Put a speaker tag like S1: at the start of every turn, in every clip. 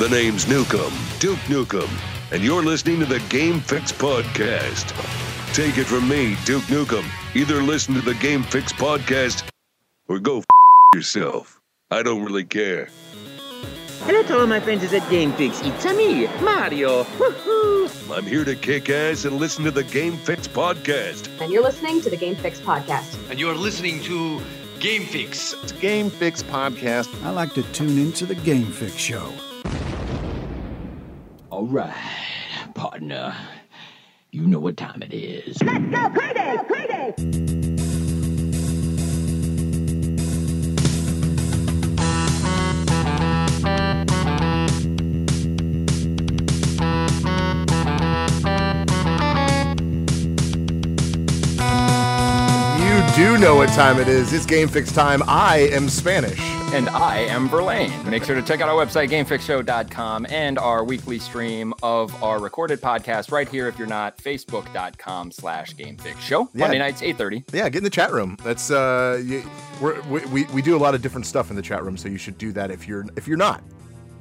S1: The name's Nukem, Duke Nukem, and you're listening to the Game Fix Podcast. Take it from me, Duke Nukem. Either listen to the Game Fix Podcast or go f- yourself. I don't really care.
S2: Hello to all my friends at Game Fix. It's me, Mario. Woohoo!
S1: I'm here to kick ass and listen to the Game Fix Podcast.
S3: And you're listening to the Game Fix podcast.
S4: And you're listening to Game Fix.
S5: It's Game Fix Podcast.
S6: I like to tune into the Game Fix show.
S2: All right, partner. You know what time it is.
S7: Let's go crazy, crazy.
S5: You do know what time it is. It's Game Fix time. I am Spanish.
S8: And I am Verlaine. Make sure to check out our website, gamefixshow.com, and our weekly stream of our recorded podcast right here if you're not, facebook.com slash gamefixshow.
S5: Yeah.
S8: Monday nights, 8.30.
S5: Yeah, get in the chat room. That's uh, you, we, we we do a lot of different stuff in the chat room, so you should do that if you're if you're not.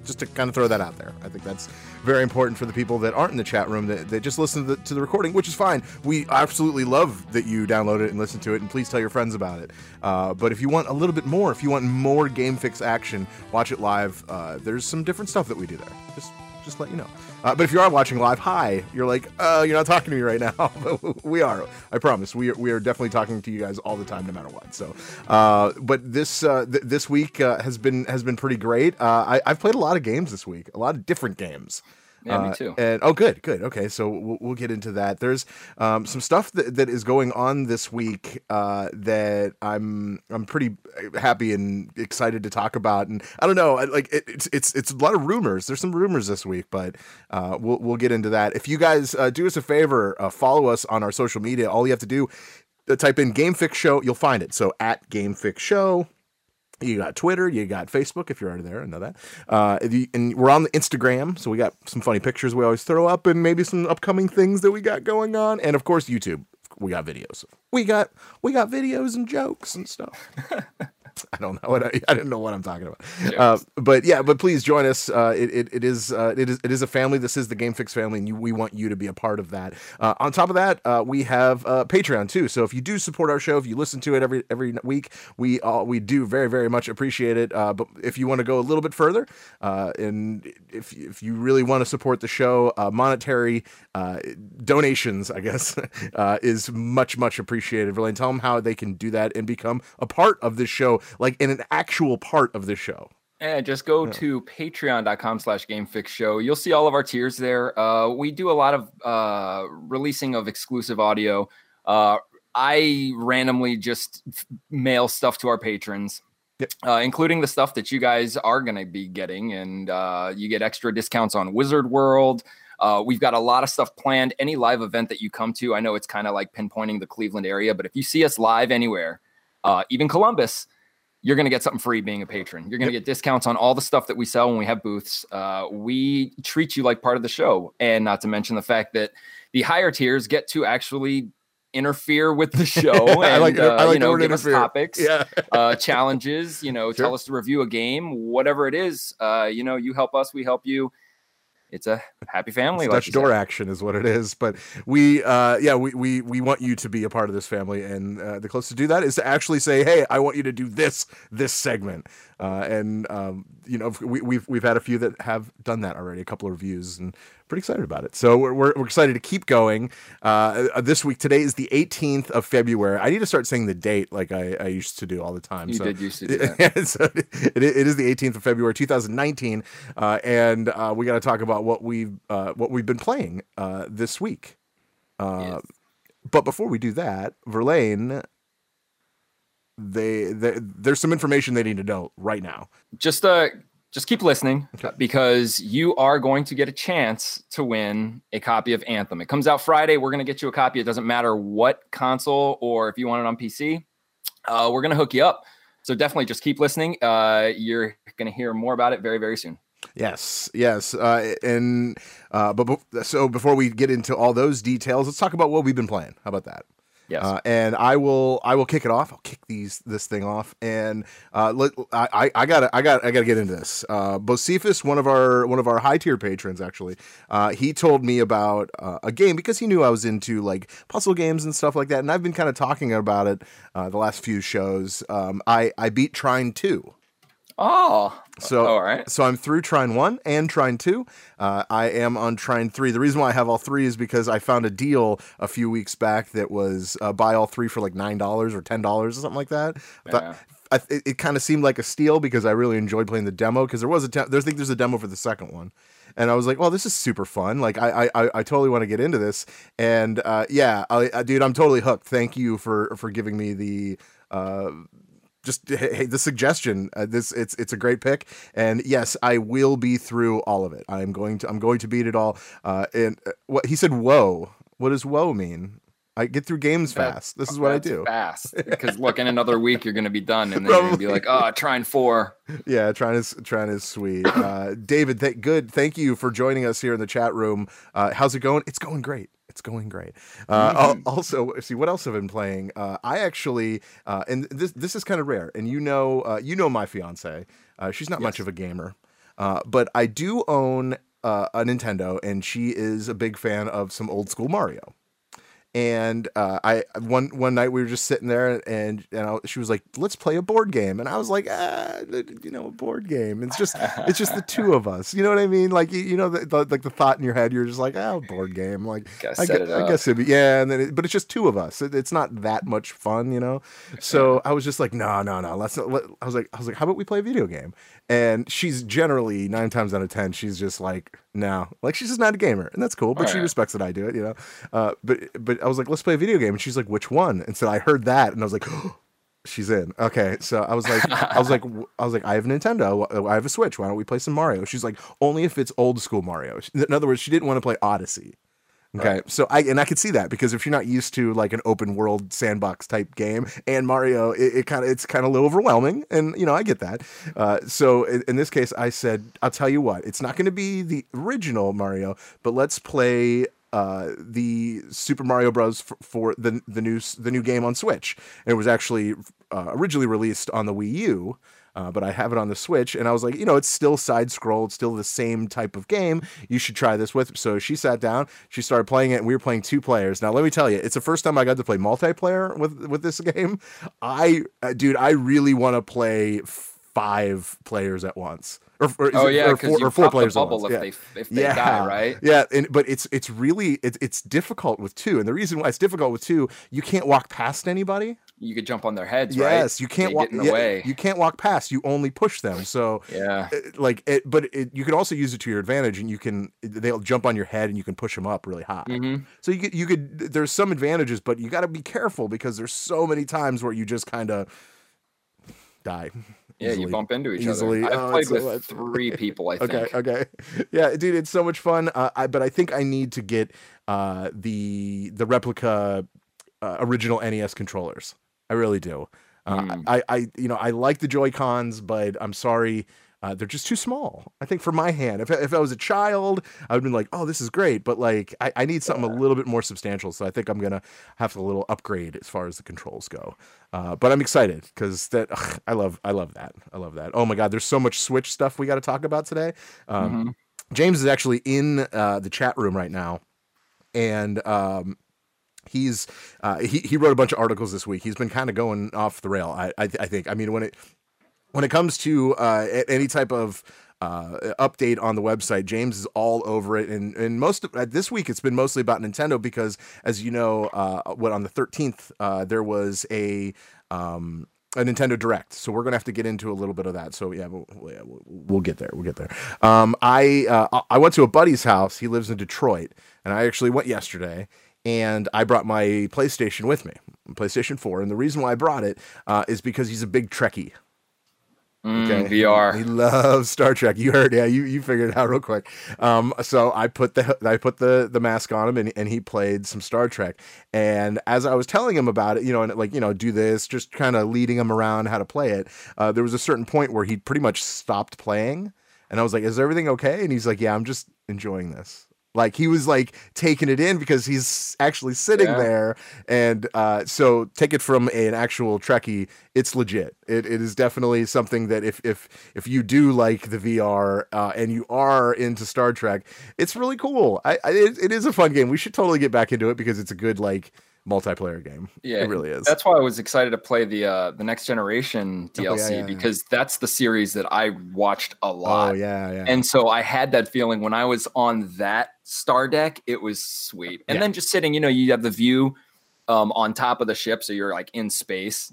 S5: Just to kind of throw that out there. I think that's very important for the people that aren't in the chat room that, that just listen to the, to the recording, which is fine. We absolutely love that you download it and listen to it, and please tell your friends about it. Uh, but if you want a little bit more, if you want more Game Fix action, watch it live. Uh, there's some different stuff that we do there. Just just let you know. Uh, but if you are watching live, hi. You're like, uh, you're not talking to me right now. We are. I promise. We are. We are definitely talking to you guys all the time, no matter what. So, uh, but this uh, th- this week uh, has been has been pretty great. Uh, I, I've played a lot of games this week, a lot of different games.
S8: Yeah, me
S5: Uh,
S8: too.
S5: And oh, good, good. Okay, so we'll, we'll get into that. There's um, some stuff that, that is going on this week uh, that I'm I'm pretty happy and excited to talk about. And I don't know, I- like it, it's it's it's a lot of rumors. There's some rumors this week, but uh, we'll we'll get into that. If you guys uh, do us a favor, uh, follow us on our social media. All you have to do. uh, Type in Game Fix Show, you'll find it. So at Game Fix Show, you got Twitter, you got Facebook if you're already there. I know that. Uh, and we're on the Instagram, so we got some funny pictures we always throw up, and maybe some upcoming things that we got going on, and of course YouTube. We got videos. We got we got videos and jokes and stuff. I don't know what I, I didn't know what I'm talking about. Uh, but yeah, but please join us. Uh, it, it, it is uh, it is it is a family. This is the Game Fix family, and you, we want you to be a part of that. Uh, on top of that, uh, we have uh, Patreon too. So if you do support our show, if you listen to it every every week, we we do very very much appreciate it. Uh, but if you want to go a little bit further, uh, and if if you really want to support the show, uh, monetary uh, donations, I guess, uh, is much much appreciated. Verlaine, tell them how they can do that and become a part of this show, like in an actual part of the show.
S8: And just go to patreon.com slash gamefixshow. You'll see all of our tiers there. Uh, we do a lot of uh, releasing of exclusive audio. Uh, I randomly just mail stuff to our patrons,
S5: Yep.
S8: uh, including the stuff that you guys are going to be getting. And uh, you get extra discounts on Wizard World. Uh, we've got a lot of stuff planned. Any live event that you come to, I know it's kind of like pinpointing the Cleveland area, but if you see us live anywhere, uh, even Columbus, you're going to get something free being a patron. You're going to get discounts on all the stuff that we sell when we have booths. Uh, we treat you like part of the show. And not to mention the fact that the higher tiers get to actually interfere with the show and
S5: I like- I
S8: uh,
S5: like
S8: you know give us topics
S5: Yeah.
S8: uh, challenges you know
S5: Sure.
S8: tell us to review a game whatever it is uh, you know you help us we help you it's a happy family like
S5: Dutch door
S8: said.
S5: action is what it is. But we, uh, yeah, we, we we want you to be a part of this family, and uh, the closest to do that is to actually say, "Hey, I want you to do this this segment." Uh, and um, you know, we, we've we've had a few that have done that already, a couple of reviews, and pretty excited about it. So we're we're, we're excited to keep going. Uh, uh, this week, today is the 18th of February. I need to start saying the date like I, I used to do all the time.
S8: You
S5: so,
S8: did used to do that.
S5: so it, it is the 18th of February 2019, uh, and uh, we got to talk about what we've uh, what we've been playing uh, this week. Uh,
S8: Yes.
S5: But before we do that, Verlaine, they, they there's some information they need to know right now.
S8: just uh just keep listening uh, because you are going to get a chance to win a copy of Anthem. It comes out Friday. We're going to get you a copy. It doesn't matter what console or if you want it on PC. Uh, we're going to hook you up. So definitely just keep listening. Uh, you're going to hear more about it very, very soon.
S5: Yes, yes, uh, and uh, but bef- so before we get into all those details, let's talk about what we've been playing. How about that?
S8: Yes.
S5: Uh, and I will I will kick it off. I'll kick these this thing off, and uh, I- I got I got I got to get into this. Uh, Bocephus, one of our one of our high tier patrons, actually, uh, he told me about uh, a game because he knew I was into like puzzle games and stuff like that, and I've been kind of talking about it uh, the last few shows. Um, I I beat Trine two.
S8: Oh,
S5: So,
S8: all right.
S5: so I'm through Trine one and Trine two. Uh, I am on Trine three. The reason why I have all three is because I found a deal a few weeks back that was uh, buy all three for like nine dollars or ten dollars or something like that.
S8: Yeah.
S5: I, it, it kind of seemed like a steal because I really enjoyed playing the demo because there was a te- there's I think there's a demo for the second one. And I was like, "Well, this is super fun! Like, I I, I- I totally want to get into this." And uh, yeah, I, I, dude, I'm totally hooked. Thank you for for giving me the uh, just hey, hey, the suggestion uh, this it's it's a great pick. And yes i will be through all of it. I'm going to i'm going to beat it all. Uh and uh, what he said whoa. What does whoa mean? I get through games
S8: That-
S5: fast. This is what i do.
S8: Fast. Because look, in another week you're gonna be done, and then you're gonna be like, oh, Trine four.
S5: yeah Trine is Trine is sweet. Uh david th- good. Thank you for joining us here in the chat room. Uh how's it going? It's going great it's going great. Uh, al- Also, see what else I've been playing. Uh, I actually, uh, and this this is kind of rare. And you know, uh, you know my fiance. Uh, she's not much of a gamer, uh, but I do own uh, a Nintendo, and she is a big fan of some old school Mario. And uh, I one one night we were just sitting there, and and I, she was like, "Let's play a board game," and I was like, "Ah, you know, a board game. It's just it's just the two of us. You know what I mean? Like you, you know, the, the, like the thought in your head, you're just like, "Oh, board game." Like I, gu-
S8: it
S5: I guess it'd be yeah, and then it, but it's just two of us. It, it's not that much fun, you know. So I was just like, no, no, no. Let's. Not, let, I was like, I was like, how about we play a video game? And she's generally nine times out of ten, she's just like, no, like she's just not a gamer, and that's cool. But she
S8: Alright.
S5: respects that I do it, you know. Uh, but but I was like, let's play a video game, and she's like, which one? And so I heard that, and I was like. She's in. Okay, so I was like, I was like, I was like, I have a Nintendo. I have a Switch. Why don't we play some Mario? She's like, only if it's old school Mario. In other words, she didn't want to play Odyssey. Okay, so I and I could see that because if you're not used to like an open world sandbox type game and Mario, it, it kind of it's kind of a little overwhelming, and you know I get that. Uh, so in, in this case, I said, I'll tell you what, it's not going to be the original Mario, but let's play uh, the Super Mario Bros. For, for the the new the new game on Switch. And it was actually uh, originally released on the Wii U. Uh, but I have it on the Switch, and I was like, you know, it's still side scrolled, still the same type of game. You should try this with. So she sat down, she started playing it, and we were playing two players. Now, let me tell you, it's the first time I got to play multiplayer with with this game. I, uh, dude, I really want to play five players at once. Or, or is
S8: Oh
S5: it-
S8: yeah, because
S5: four,
S8: you
S5: or four
S8: pop the
S5: players at
S8: bubble if
S5: Yeah.
S8: they if they die, right?
S5: Yeah, and but it's it's really it's it's difficult with two, and the reason why it's difficult with two, you can't walk past anybody.
S8: You could jump on their heads, right?
S5: Yes, you can't
S8: They
S5: walk
S8: in the
S5: yeah,
S8: way.
S5: You can't walk past. You only push them. So
S8: Yeah.
S5: it- like it, but it, you can also use it to your advantage, and you can they'll jump on your head, and you can push them up really high.
S8: Mhm.
S5: So you could you could there's some advantages, but you got to be careful because there's so many times where you just kind of die.
S8: Yeah, you bump into each
S5: Easily.
S8: other. I've
S5: Oh,
S8: played
S5: so
S8: with
S5: much.
S8: three people, I think.
S5: Okay, okay, yeah, dude, it's so much fun. Uh, I but I think I need to get uh, the the replica uh, original NES controllers. I really do.
S8: Mm.
S5: I, I, you know, I like the Joy Cons, but I'm sorry, uh, they're just too small. I think for my hand, if I- if I was a child, I would have been like, oh, this is great, but like I, I need something a little bit more substantial. So I think I'm gonna have a little upgrade as far as the controls go. Uh, but I'm excited because that ugh, I love I love that I love that. Oh my God, there's so much Switch stuff we got to talk about today. Um,
S8: Mm-hmm.
S5: James is actually in uh, the chat room right now, and um, he's uh, he he wrote a bunch of articles this week. He's been kind of going off the rail. I I, I think. I mean when it when it comes to uh, any type of uh, update on the website, James is all over it. And and most of, uh, this week it's been mostly about Nintendo because, as you know, uh, what on the thirteenth uh, there was a. Um, a Nintendo Direct, so we're gonna have to get into a little bit of that. So yeah, we'll, we'll, we'll get there. We'll get there. Um, I uh, I went to a buddy's house. He lives in Detroit, and I actually went yesterday and I brought my PlayStation with me, PlayStation 4. And the reason why I brought it uh, is because he's a big Trekkie.
S8: Mm, VR.
S5: He loves Star Trek. You heard, yeah, you, you figured it out real quick. Um, so I put the I put the the mask on him, and, and he played some Star Trek. And as I was telling him about it, you know, and like you know, do this, just kind of leading him around how to play it. Uh, there was a certain point where he pretty much stopped playing, and I was like, "Is everything okay?" And he's like, "Yeah, I'm just enjoying this." Like he was like taking it in because he's actually sitting
S8: Yeah.
S5: there, and uh, so take it from an actual Trekkie, it's legit. It, it is definitely something that if if if you do like the VR uh, and you are into Star Trek, it's really cool. I, I it, it is a fun game. We should totally get back into it because it's a good like multiplayer game.
S8: Yeah,
S5: it really is.
S8: That's why I was excited to play the uh the next generation
S5: Oh, yeah,
S8: DLC
S5: yeah, yeah.
S8: because that's the series that I watched a lot.
S5: oh yeah, yeah.
S8: And so I had that feeling when I was on that star deck, it was sweet. And
S5: Yeah.
S8: then just sitting, you know, you have the view um, on top of the ship, so you're like in space.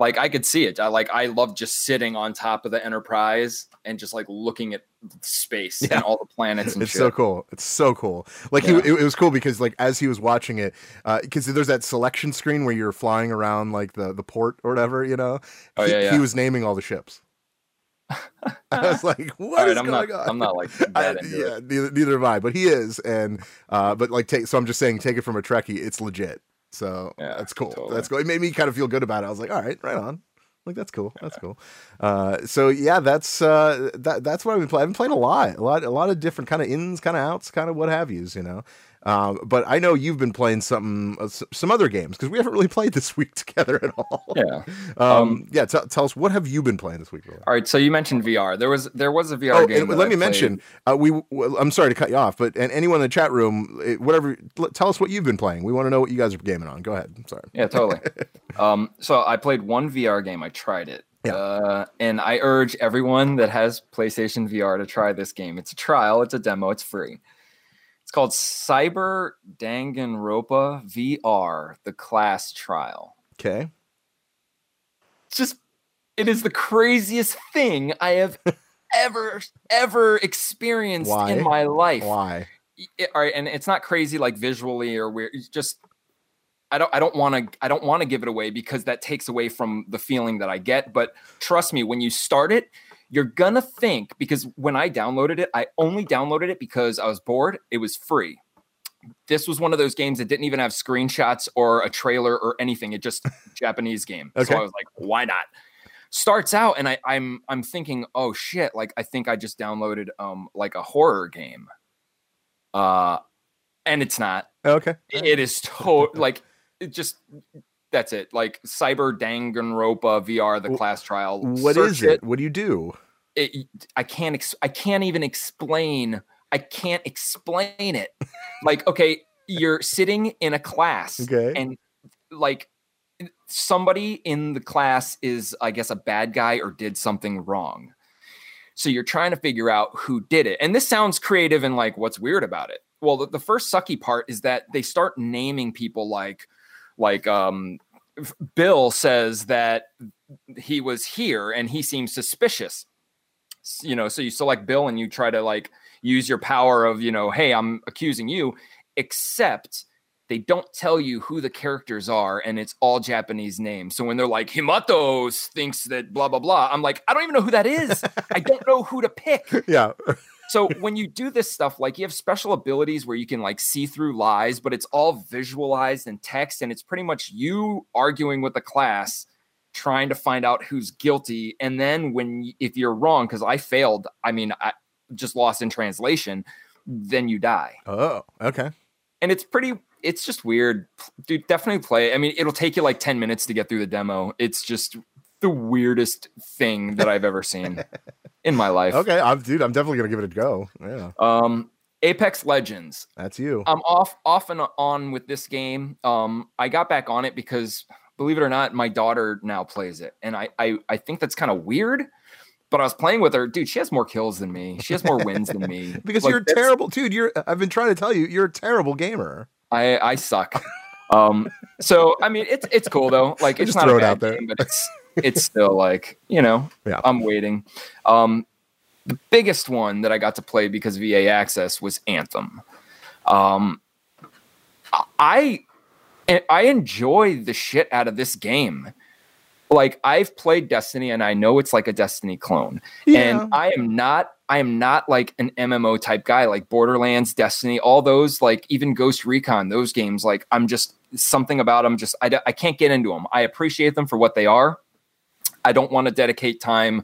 S8: Like I could see it. I like I love just sitting on top of the Enterprise and just like looking at space
S5: Yeah.
S8: and all the planets and
S5: it's
S8: shit.
S5: so cool. It's so cool. Like
S8: Yeah.
S5: he, it, it was cool because like as he was watching it, because there's that selection screen where you're flying around like the the port or whatever, you know.
S8: Oh,
S5: he,
S8: yeah, yeah.
S5: he was naming all the ships. I was like, what
S8: right,
S5: is
S8: I'm
S5: going
S8: not.
S5: on?
S8: I'm not like
S5: I- yeah,
S8: it.
S5: neither, neither am I, but he is, and uh, but like, take. So I'm just saying, take it from a Trekkie. It's legit. So
S8: Yeah,
S5: that's cool.
S8: totally.
S5: That's cool. It made me kind of feel good about it. I was like, all right, right on. Like that's cool. That's cool. Uh, so yeah, that's uh, that that's what I've been playing. I've been playing a lot, a lot, a lot of different kind of ins, kind of outs, kind of what have yous. You know. Um, but I know you've been playing something, uh, some other games because we haven't really played this week together at all.
S8: Yeah.
S5: Um,
S8: Um,
S5: yeah. T- tell us what have you been playing this week? Really?
S8: All right. So you mentioned VR. There was there was a VR
S5: Oh,
S8: game.
S5: let
S8: I
S5: me
S8: played.
S5: mention. Uh, we. I'm sorry to cut you off, but and anyone in the chat room, eh, whatever, l- tell us what you've been playing. We want to know what you guys are gaming on. Go ahead. I'm sorry.
S8: Yeah, totally. um, so I played one VR game. I tried it.
S5: Yeah.
S8: Uh, and I urge everyone that has PlayStation VR to try this game. It's a trial, it's a demo, it's free. It's called Cyber Danganronpa VR, the class trial.
S5: Okay.
S8: It's just, it is the craziest thing I have ever, ever experienced
S5: Why?
S8: in my life.
S5: Why?
S8: it, all right, and it's not crazy like visually or weird. It's just I don't I don't want to I don't want to give it away because that takes away from the feeling that I get. But trust me, when you start it, you're gonna think because when I downloaded it, I only downloaded it because I was bored. It was free. This was one of those games that didn't even have screenshots or a trailer or anything. It just Japanese game.
S5: Okay.
S8: So I was like, why not? Starts out and I, I'm I'm thinking, oh shit, like I think I just downloaded um like a horror game. Uh and it's not.
S5: Okay.
S8: It is to like it just that's it. Like Cyber Danganronpa VR, the class trial.
S5: What
S8: Search
S5: is it? What do you do?
S8: it I can't ex- I can't even explain. I can't explain it. like okay, you're sitting in a class
S5: Okay.
S8: and like somebody in the class is I guess a bad guy or did something wrong. So you're trying to figure out who did it. And this sounds creative and like what's weird about it. Well, the, the first sucky part is that they start naming people like like um Bill says that he was here and he seems suspicious. You know, so you select Bill and you try to like use your power of, you know, hey, I'm accusing you, except they don't tell you who the characters are and it's all Japanese names. So when they're like Himatos thinks that blah blah blah, I'm like, I don't even know who that is. I don't know who to pick.
S5: Yeah.
S8: So when you do this stuff, like you have special abilities where you can like see through lies, but it's all visualized in text, and it's pretty much you arguing with the class, trying to find out who's guilty. And then when if you're wrong, because I failed, I mean, I just lost in translation, then you die.
S5: Oh. Okay.
S8: And it's pretty. It's just weird, dude. Definitely play. I mean, it'll take you like ten minutes to get through the demo. It's just the weirdest thing that I've ever seen in my life.
S5: Okay. I'm dude. I'm definitely gonna give it a go. Yeah.
S8: Um, Apex Legends.
S5: That's you.
S8: I'm off off and on with this game. Um, I got back on it because believe it or not, my daughter now plays it, and I I, I think that's kind of weird. But I was playing with her, dude. She has more kills than me. She has more wins than me.
S5: because
S8: Like,
S5: you're terrible, dude. You're. I've been trying to tell you, you're a terrible gamer.
S8: I I suck. Um, so I mean, it's it's cool though. Like it's
S5: just
S8: not
S5: throw
S8: a
S5: it out there.
S8: game, but it's it's still like you know,
S5: Yeah.
S8: I'm waiting. Um, the biggest one that I got to play because EA Access was Anthem. Um, I I enjoy the shit out of this game. Like I've played Destiny and I know it's like a Destiny clone.
S5: Yeah.
S8: And I am not I am not like an MMO type guy like Borderlands, Destiny, all those like even Ghost Recon, those games like I'm just something about them just I I can't get into them. I appreciate them for what they are. I don't want to dedicate time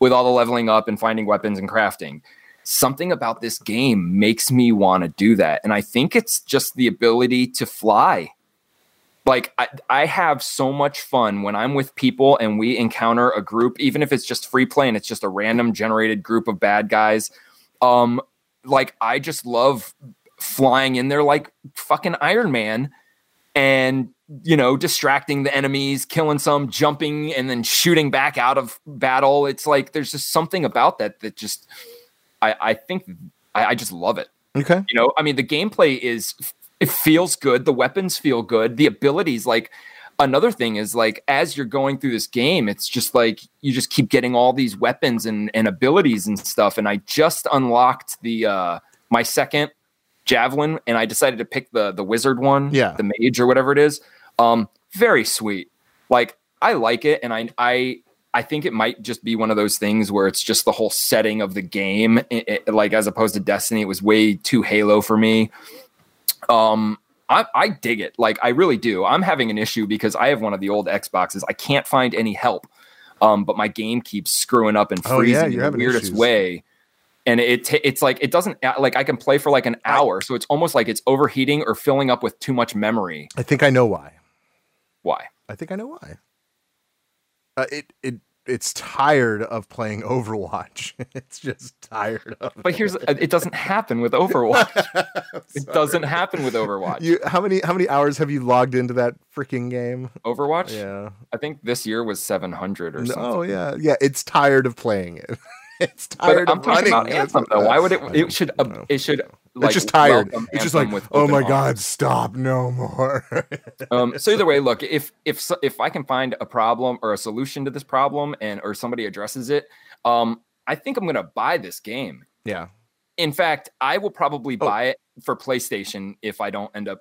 S8: with all the leveling up and finding weapons and crafting. something about this game makes me want to do that. And I think it's just the ability to fly. Like I, I have so much fun when I'm with people and we encounter a group, even if it's just free play and it's just a random generated group of bad guys. Um, like I just love flying in there like fucking Iron Man and you know distracting the enemies killing some jumping and then shooting back out of battle. It's like there's just something about that that just i i think i, I just love it.
S5: Okay.
S8: you know i mean the gameplay is it feels good. The weapons feel good. The abilities like another thing is like as you're going through this game it's just like you just keep getting all these weapons and, and abilities and stuff. And i just unlocked the uh my second javelin and i decided to pick the the wizard one
S5: Yeah.
S8: the mage or whatever it is um very sweet like i like it and i i I think it might just be one of those things where it's just the whole setting of the game. It- it- like as opposed to Destiny, it was way too Halo for me. Um, I, I dig it. Like I really do. I'm having an issue because I have one of the old Xboxes. I can't find any help. Um, but my game keeps screwing up and
S5: Oh, yeah,
S8: freezing in the weirdest
S5: issues.
S8: way. And it ta- it's like it doesn't like I can play for like an hour, so it's almost like it's overheating or filling up with too much memory.
S5: I think I know why.
S8: Why?
S5: I think I know why. Uh, it it it's tired of playing Overwatch. it's just tired of.
S8: But here's it doesn't happen with Overwatch. it doesn't happen with Overwatch.
S5: You how many how many hours have you logged into that freaking game?
S8: Overwatch?
S5: Yeah.
S8: I think this year was 700 or something.
S5: Oh yeah, yeah. It's tired of playing it. it's tired.
S8: But
S5: tired
S8: I'm
S5: of
S8: talking
S5: running.
S8: about Anthem though. Why would it? It should. Uh, it should. Like,
S5: it's just tired. It's just like,
S8: with
S5: oh my
S8: open
S5: god,
S8: arms.
S5: stop, no more.
S8: um, so either way, look if if if I can find a problem or a solution to this problem and or somebody addresses it, um, I think I'm gonna buy this game.
S5: yeah.
S8: In fact, I will probably
S5: Oh.
S8: buy it for PlayStation if I don't end up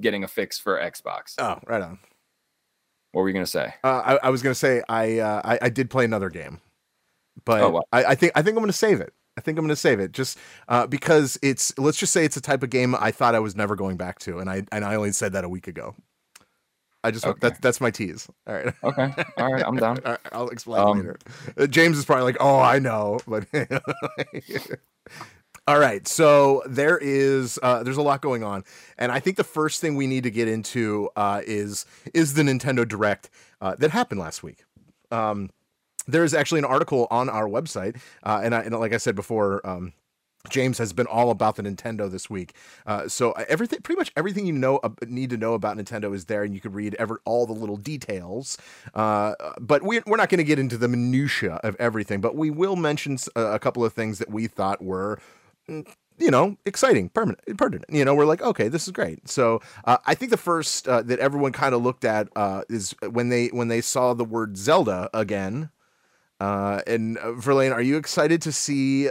S8: getting a fix for Xbox.
S5: Oh, right on.
S8: What were you gonna say?
S5: Uh, I, I was gonna say I, uh, I I did play another game, but
S8: Oh, what?
S5: I, I think I think I'm gonna save it. I think I'm gonna save it just uh, because it's let's just say it's a type of game I thought I was never going back to, and I and I only said that a week ago. I just
S8: Okay.
S5: that's that's my tease. All right.
S8: Okay, all right, I'm down.
S5: All right, I'll explain
S8: Um,
S5: later. Uh, James is probably like, "Oh, I know," but all right. So there is uh, there's a lot going on, and I think the first thing we need to get into uh, is is the Nintendo Direct uh, that happened last week. Um, there is actually an article on our website, uh, and, I, and like I said before. Um, James has been all about the Nintendo this week, uh, so everything, pretty much everything you know uh, need to know about Nintendo is there, and you can read ever all the little details. Uh, but we're, we're not going to get into the minutia of everything, but we will mention a, couple of things that we thought were, mm, you know, exciting, permanent, pertinent. You know, we're like, okay, this is great. So uh, I think the first uh, that everyone kind of looked at uh, is when they when they saw the word Zelda again. Uh, and uh, Verlaine, are you excited to see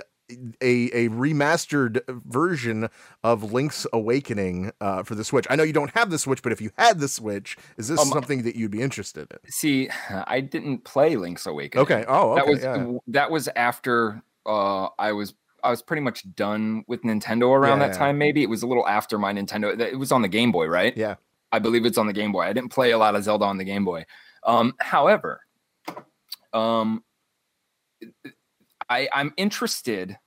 S5: a a remastered version of Link's Awakening uh, for the Switch? I know you don't have the Switch, but if you had the Switch, is this
S8: Um,
S5: something that you'd be interested in?
S8: See, I didn't play Link's Awakening.
S5: Okay. Oh, okay.
S8: that was
S5: yeah.
S8: that was after uh, I was I was pretty much done with Nintendo around
S5: Yeah,
S8: that time. Maybe it was a little after my Nintendo. It was on the Game Boy, right?
S5: Yeah.
S8: I believe it's on the Game Boy. I didn't play a lot of Zelda on the Game Boy. Um, however, um, I I'm interested,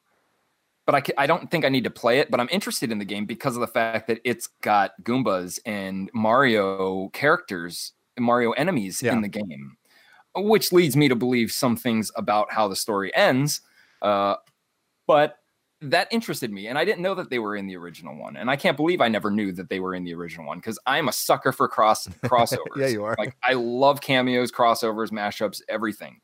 S8: but I I don't think I need to play it. But I'm interested in the game because of the fact that it's got Goombas and Mario characters, Mario enemies
S5: Yeah.
S8: in the game, which leads me to believe some things about how the story ends. Uh, but that interested me, and I didn't know that they were in the original one, and I can't believe I never knew that they were in the original one because I'm a sucker for cross crossovers.
S5: Yeah, you are.
S8: Like I love cameos, crossovers, mashups, everything.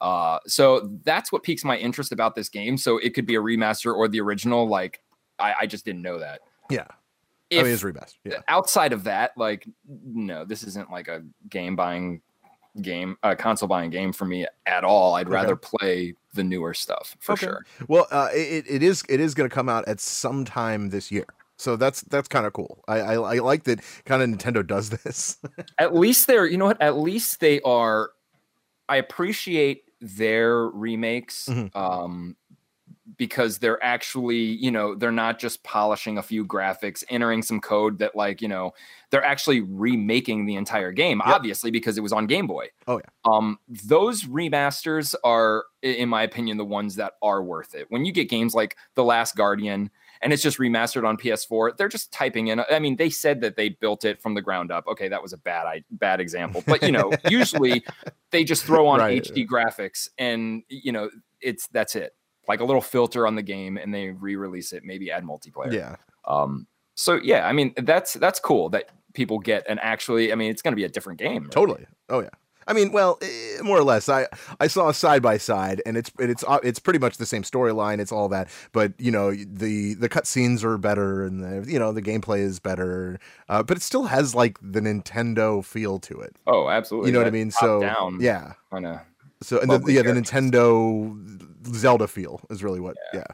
S8: Uh, so that's what piques my interest about this game. So it could be a remaster or the original. Like I, I just didn't know that.
S5: Yeah.
S8: If,
S5: I mean, it's remastered. Yeah.
S8: outside of that, like no, this isn't like a game buying game, a console buying game for me at all. I'd
S5: Okay.
S8: rather play the newer stuff for
S5: Okay.
S8: sure.
S5: Well, uh, it, it is it is going to come out at some time this year. So that's that's kind of cool. I, I I like that kind of Nintendo does this.
S8: At least they're, you know what? At least they are. I appreciate their remakes,
S5: Mhm.
S8: um, because they're actually, you know, they're not just polishing a few graphics, entering some code that, like, you know, they're actually remaking the entire game,
S5: Yep.
S8: obviously, because it was on Game Boy.
S5: Oh, yeah.
S8: Um, those remasters are, in my opinion, the ones that are worth it. When you get games like The Last Guardian and it's just remastered on PS4, they're just typing in. I mean, they said that they built it from the ground up. Okay, that was a bad, bad example, but you know, usually they just throw on
S5: Right.
S8: HD graphics and you know, it's that's it. Like a little filter on the game, and they re-release it. Maybe add multiplayer.
S5: Yeah.
S8: Um. So yeah, I mean, that's that's cool that people get and actually. I mean, it's going to be a different game. right?
S5: Totally. Oh yeah. I mean, well, eh, more or less. I I saw a side by side, and it's it's uh, it's pretty much the same storyline. It's all that, but you know the the cutscenes are better, and the you know the gameplay is better, uh, but it still has like the Nintendo feel to it.
S8: Oh, absolutely.
S5: You know what I mean? So
S8: down
S5: yeah.
S8: kind of
S5: So and the, yeah, the. Nintendo Zelda feel is really what yeah.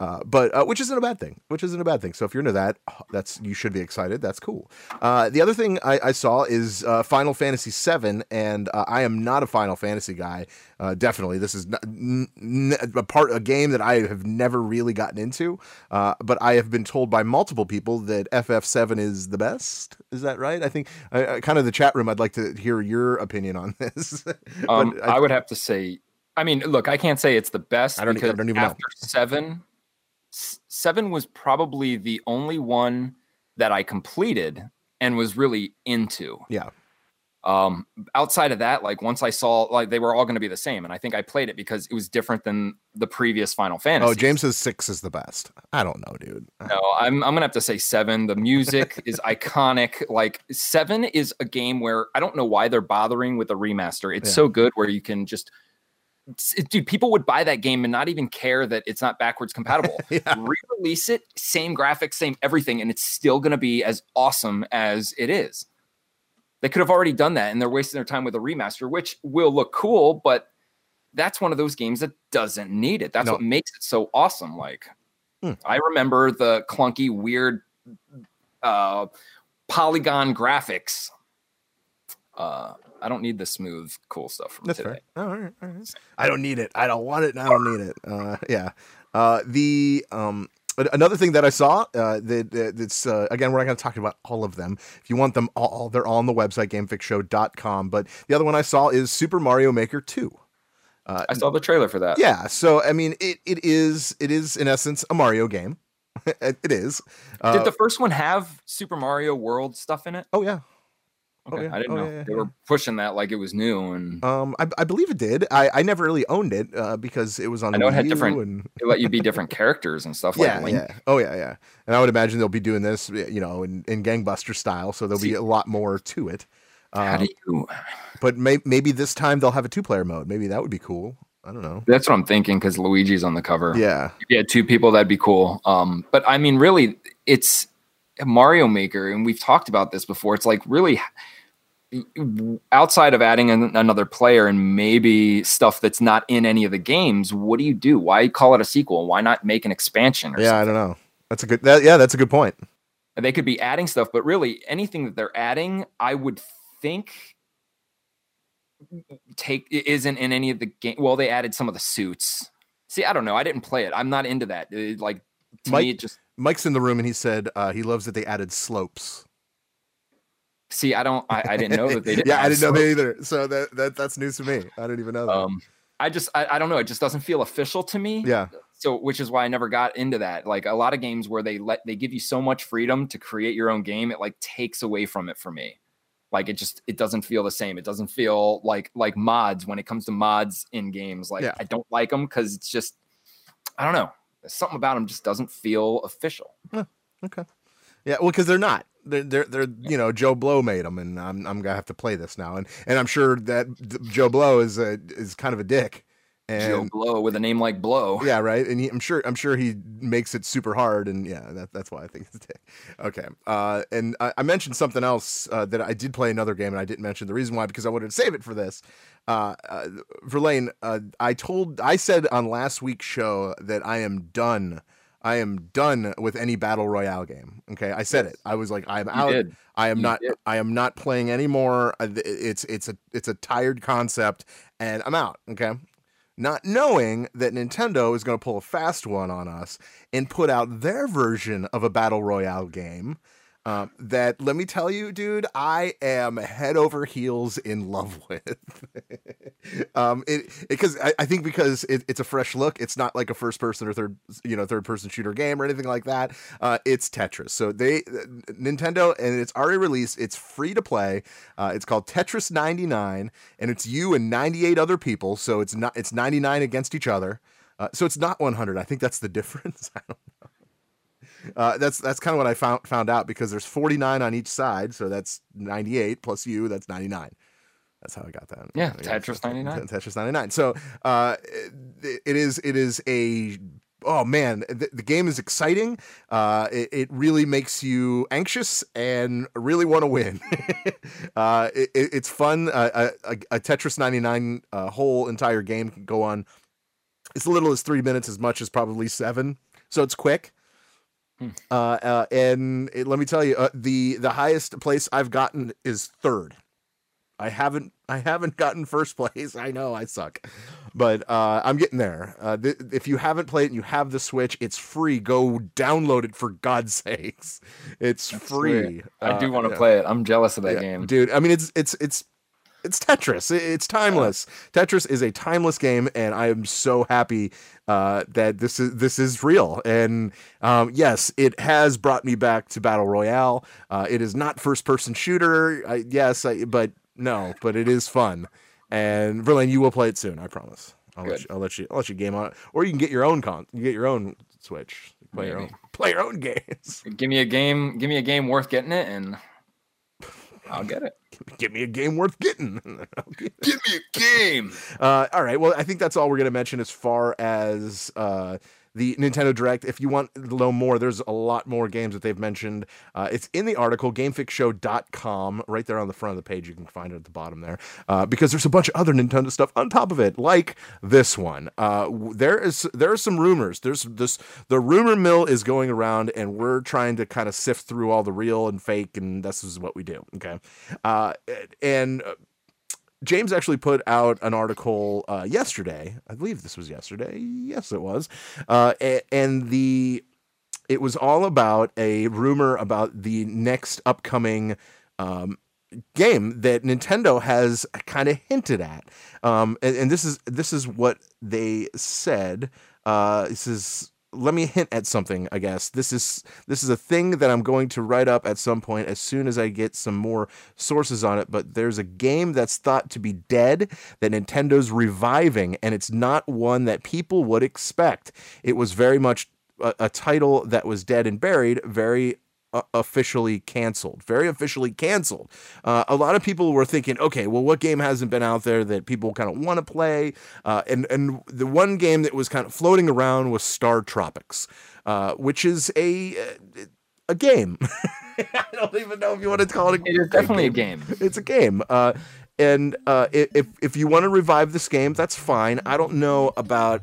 S5: Uh, but uh, which isn't a bad thing. Which isn't a bad thing. So if you're into that, that's you should be excited. That's cool. Uh, the other thing I, I saw is uh, Final Fantasy VII, and uh, I am not a Final Fantasy guy. Uh, definitely, this is not, n- n- a part a game that I have never really gotten into. Uh, but I have been told by multiple people that FF7 is the best. Is that right? I think I, I, kind of the chat room. I'd like to hear your opinion on this.
S8: Um, I, would have to say, I mean, look, I can't say it's the best
S5: I don't- I don't even know.
S8: after seven, s- seven was probably the only one that I completed and was really into.
S5: Yeah.
S8: Um, outside of that, like once I saw like they were all going to be the same, and I think I played it because it was different than the previous Final Fantasy.
S5: Oh, James says six is the best. I don't know, dude.
S8: No, I'm I'm gonna have to say seven. The music is iconic. Like seven is a game where I don't know why they're bothering with a remaster. It's
S5: Yeah.
S8: so good where you can just dude, people would buy that game and not even care that it's not backwards compatible.
S5: Yeah.
S8: Re-release it, same graphics, same everything, and it's still gonna be as awesome as it is. They could have already done that, and they're wasting their time with a remaster, which will look cool, but that's one of those games that doesn't need it. That's
S5: No.
S8: what makes it so awesome. Like,
S5: Hmm.
S8: I remember the clunky, weird, uh, polygon graphics. Uh, I don't need the smooth, cool stuff from
S5: That's
S8: today.
S5: fair. All right, all right. I don't need it. I don't want it. and I don't need it. Uh, yeah. Uh, the um, another thing that I saw uh, that that- that's uh, again we're not going to talk about all of them. If you want them all, they're all on the website gamefixshow.com. But the other one I saw is Super Mario Maker Two. Uh,
S8: I saw the trailer for that.
S5: yeah. So I mean, it, it is it is in essence a Mario game. it is. Uh,
S8: Did the first one have Super Mario World stuff in it?
S5: oh yeah. Oh, yeah.
S8: I didn't
S5: Oh,
S8: know
S5: yeah, yeah,
S8: they were pushing that like it was new, and
S5: Um, I, I believe it did. I, I never really owned it uh, because it was on.
S8: I know it had different-
S5: And,
S8: they let you be different characters and stuff.
S5: yeah,
S8: like Link.
S5: yeah. Oh yeah, yeah. And I would imagine they'll be doing this, you know, in, in gangbuster style. So there'll be a lot more to it.
S8: How
S5: Um,
S8: do you?
S5: but may, maybe this time they'll have a two player mode. Maybe that would be cool. I don't know.
S8: That's what I'm thinking because Luigi's on the cover.
S5: Yeah.
S8: if you had two people, that'd be cool. Um, but I mean, really, it's a Mario Maker, and we've talked about this before. It's like really outside of adding an, another player and maybe stuff that's not in any of the games. What do you do? Why call it a sequel? Why not make an expansion? Or
S5: Yeah, I don't know. That's a good. That, yeah, that's a good point.
S8: They could be adding stuff, but really, anything that they're adding, I would think take isn't in any of the game. Well, they added some of the suits. See, I don't know. I didn't play it. I'm not into that. It, like to
S5: Mike-
S8: me, it just
S5: Mike's in the room and he said uh, he loves that they added slopes.
S8: See, I don't. I, I didn't know that they didn't.
S5: yeah, I didn't know that either. So that, that that's news to me. I didn't even know that.
S8: Um, I just, I, I don't know. It just doesn't feel official to me.
S5: yeah.
S8: So, which is why I never got into that. Like a lot of games where they let they give you so much freedom to create your own game, it like takes away from it for me. Like it just, it doesn't feel the same. It doesn't feel like like mods when it comes to mods in games. Like
S5: Yeah.
S8: I don't like them because it's just, I don't know. Something about them just doesn't feel official.
S5: Okay. Yeah, well, because they're not. They're, they're, they're, you know, Joe Blow made them, and I'm, I'm gonna have to play this now, and, and I'm sure that Joe Blow is a, is kind of a dick, And, Joe
S8: Blow with a name like Blow.
S5: yeah, right, and he, I'm sure, I'm sure he makes it super hard, and yeah, that, that's why I think it's a dick. Okay, uh, and I, I mentioned something else uh, that I did play another game, and I didn't mention the reason why because I wanted to save it for this. Uh, uh, Verlaine, uh, I told, I said on last week's show that I am done. I am done with any battle royale game. Okay, I said it. I was like, I'm out. I am
S8: You
S5: not.
S8: did.
S5: I am not playing anymore. Uh, It's it's a it's a tired concept, and I'm out. Okay. not knowing that Nintendo is going to pull a fast one on us and put out their version of a battle royale game. Um, that let me tell you, dude, I am head over heels in love with. um, it because I, I, think because it, it's a fresh look. It's not like a first person or third, you know, third person shooter game or anything like that. Uh, it's Tetris. So they Nintendo and it's already released. It's free to play. Uh, it's called Tetris 99, and it's you and 98 other people. So it's not it's 99 against each other. Uh, so it's not 100. I think that's the difference. I don't know. Uh, that's that's kind of what I found found out because there's 49 on each side, so that's 98 plus you, that's 99. That's how I got that.
S8: Yeah, Tetris 99.
S5: Tetris 99. So uh, it, it is it is a oh man, the, the game is exciting. Uh, it, it, really makes you anxious and really want to win. uh, it, it's fun. Uh, a, a, Tetris 99 uh, whole entire game can go on It's as little as three minutes, as much as probably seven. So it's quick. Hmm. Uh, uh, and it, let me tell you, uh, the the highest place I've gotten is third. I haven't I haven't gotten first place. I know I suck, but uh, I'm getting there. Uh, th- if you haven't played it and you have the Switch, it's free. Go download it for God's sakes. It's That's free.
S8: I do want to yeah. play it. I'm jealous of that
S5: yeah,
S8: game,
S5: dude. I mean, it's it's it's it's Tetris. It's timeless. Tetris is a timeless game, and I am so happy uh, that this is this is real. And um, yes, it has brought me back to battle royale. Uh, it is not first person shooter. I, yes, I, but no, but it is fun. And Verlaine, you will play it soon. I promise. I'll let, you, I'll let you. I'll let you game on it, or you can get your own con. You get your own Switch. Play Maybe. your own. Play your own games.
S8: Give me a game. Give me a game worth getting it, and I'll get it.
S5: Give me a game worth getting.
S8: Give me a game.
S5: Uh, all right. Well, I think that's all we're going to mention as far as uh, the Nintendo Direct. If you want to know more, there's a lot more games that they've mentioned. Uh, it's in the article, gamefixshow.com, right there on the front of the page. You can find it at the bottom there, uh, because there's a bunch of other Nintendo stuff on top of it, like this one. Uh, there is there are some rumors. There's this the rumor mill is going around, and we're trying to kind of sift through all the real and fake, and this is what we do. Okay, uh, and James actually put out an article uh, yesterday. I believe this was yesterday. Yes, it was. Uh, and the it was all about a rumor about the next upcoming um, game that Nintendo has kind of hinted at. Um, and, and, this is this is what they said. Uh, this is let me hint at something i guess. This is this is a thing that i'm going to write up at some point as soon as i get some more sources on it but there's a game that's thought to be dead that nintendo's reviving and it's not one that people would expect. It was very much a, a title that was dead and buried very uh, officially canceled, very officially canceled. Uh, a lot of people were thinking, okay, well, what game hasn't been out there that people kind of want to play? Uh, and and the one game that was kind of floating around was Star Tropics, uh, which is a a game. I don't even know if you want to call it.
S8: A, game it is definitely a game.
S5: A game. It's a game. Uh, and uh, if if you want to revive this game, that's fine. I don't know about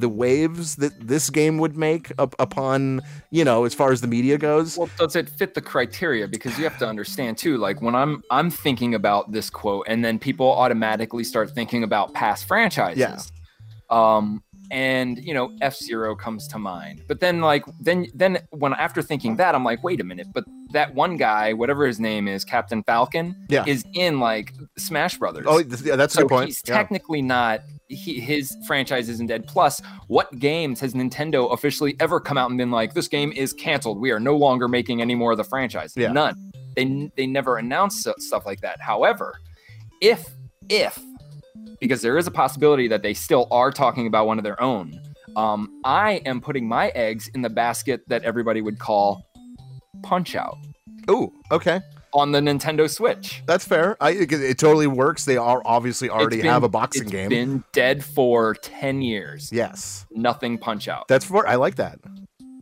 S5: the waves that this game would make up upon you know as far as the media goes.
S8: Well does it fit the criteria? Because you have to understand too like when i'm i'm thinking about this quote and then people automatically start thinking about past franchises.
S5: Yeah.
S8: um and you know F Zero comes to mind. But then like then then when after thinking that I'm like wait a minute, but that one guy, whatever his name is, Captain Falcon,
S5: yeah.
S8: is in like Smash Brothers.
S5: Oh, yeah, that's so a good point.
S8: He's yeah. technically not. He, his franchise isn't dead. Plus, what games has Nintendo officially ever come out and been like, "This game is canceled. We are no longer making any more of the franchise."
S5: Yeah.
S8: None. They they never announced stuff like that. However, if if because there is a possibility that they still are talking about one of their own. Um, I am putting my eggs in the basket that everybody would call Punch Out.
S5: Oh, okay.
S8: On the Nintendo Switch.
S5: That's fair. I, it, it totally works. They are obviously already
S8: been,
S5: have a boxing
S8: it's
S5: game.
S8: Been dead for ten years.
S5: Yes.
S8: Nothing Punch Out.
S5: That's for. I like that.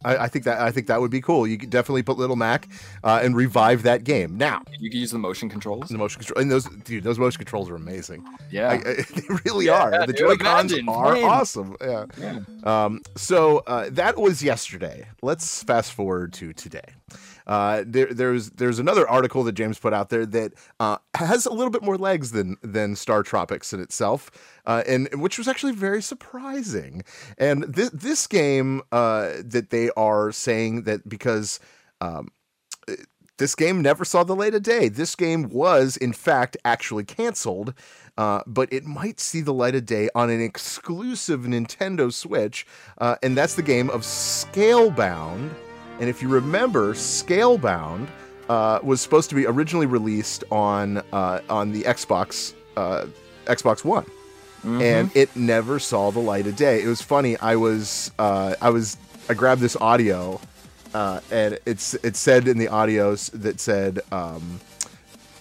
S5: I, I, think that I think that would be cool. You could definitely put Little Mac uh, and revive that game. Now
S8: you can use the motion controls.
S5: The motion control and those dude, those motion controls are amazing.
S8: Yeah,
S5: I, I, they really yeah, are. the Joy Cons are man. awesome. Yeah. yeah. Um. So uh, that was yesterday. Let's fast forward to today. Uh, there, there's there's another article that James put out there that uh, has a little bit more legs than than Star Tropics in itself, uh, and which was actually very surprising. And this this game uh, that they are saying that because. Um, this game never saw the light of day. This game was, in fact, actually canceled, uh, but it might see the light of day on an exclusive Nintendo Switch, uh, and that's the game of Scalebound. And if you remember, Scalebound uh, was supposed to be originally released on uh, on the Xbox uh, Xbox One.
S8: Mm-hmm.
S5: And it never saw the light of day. It was funny. I was uh, I was I grabbed this audio uh, and it's it said in the audios that said um,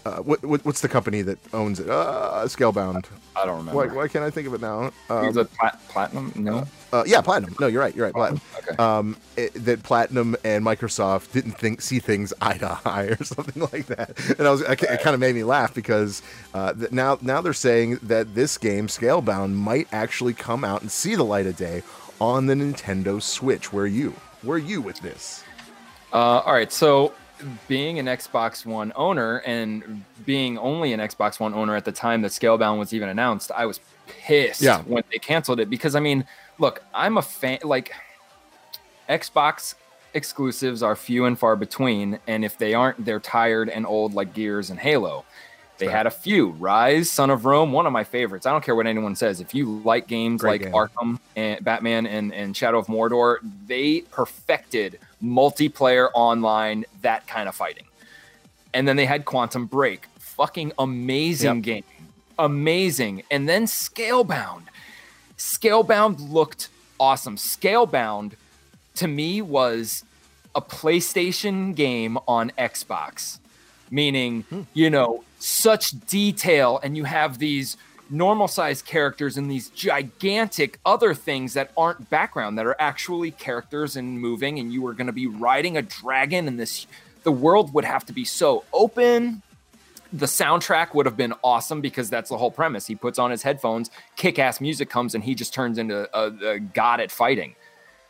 S5: uh, what, what what's the company that owns it? Uh, Scalebound.
S8: I don't remember.
S5: Why, why can't I think of it now?
S8: Is
S5: Um,
S8: it plat- platinum? No.
S5: Uh, yeah, Platinum. No, you're right. You're right. Platinum.
S8: Okay.
S5: Um, it, that Platinum and Microsoft didn't think see things eye to eye or something like that, and I was I, it kind of made me laugh because uh, that now now they're saying that this game Scalebound might actually come out and see the light of day on the Nintendo Switch. Where are you? Where are you with this?
S8: Uh, all right. So, being an Xbox One owner and being only an Xbox One owner at the time that Scalebound was even announced, I was pissed
S5: Yeah.
S8: when they canceled it because I mean, look, I'm a fan. Like, Xbox exclusives are few and far between, and if they aren't, they're tired and old, like Gears and Halo. They had a few. Ryse, Son of Rome, one of my favorites. I don't care what anyone says. If you like games
S5: Great
S8: like
S5: game.
S8: Arkham and Batman and, and Shadow of Mordor, they perfected multiplayer online, that kind of fighting. And then they had Quantum Break. Fucking amazing
S5: Yep.
S8: game. Amazing. And then Scalebound. Scalebound looked awesome. Scalebound to me was a PlayStation game on Xbox, meaning, hmm. you know, such detail, and you have these normal sized characters and these gigantic other things that aren't background that are actually characters and moving, and you are going to be riding a dragon, and this the world would have to be so open. The soundtrack would have been awesome because that's the whole premise. He puts on his headphones, kick ass music comes, and he just turns into a, a god at fighting.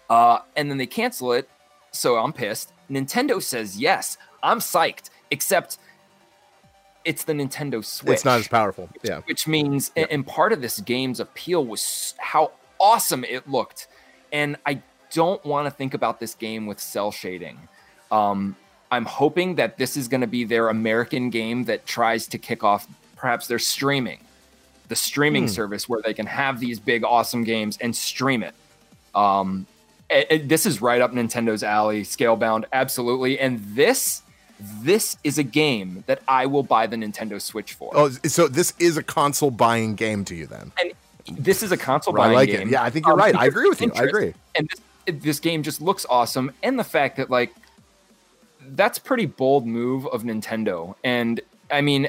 S8: Uh, and then they cancel it. So I'm pissed. Nintendo says yes. I'm psyched. Except it's the Nintendo Switch.
S5: It's not as powerful. Yeah.
S8: Which means, and- and part of this game's appeal was how awesome it looked. And I don't want to think about this game with cell shading. Um, I'm hoping that this is going to be their American game that tries to kick off perhaps their streaming, the streaming service where they can have these big, awesome games and stream it. Um, it- it- this is right up Nintendo's alley, Scalebound, absolutely. And this, this is a game that I will buy the Nintendo Switch for.
S5: Oh, so this is a console buying game to you then?
S8: And this is a console
S5: I
S8: buying
S5: like it.
S8: game.
S5: Yeah, I think you're right. I agree with you. I agree.
S8: And this, this game just looks awesome, and the fact that like that's pretty bold move of Nintendo. And I mean,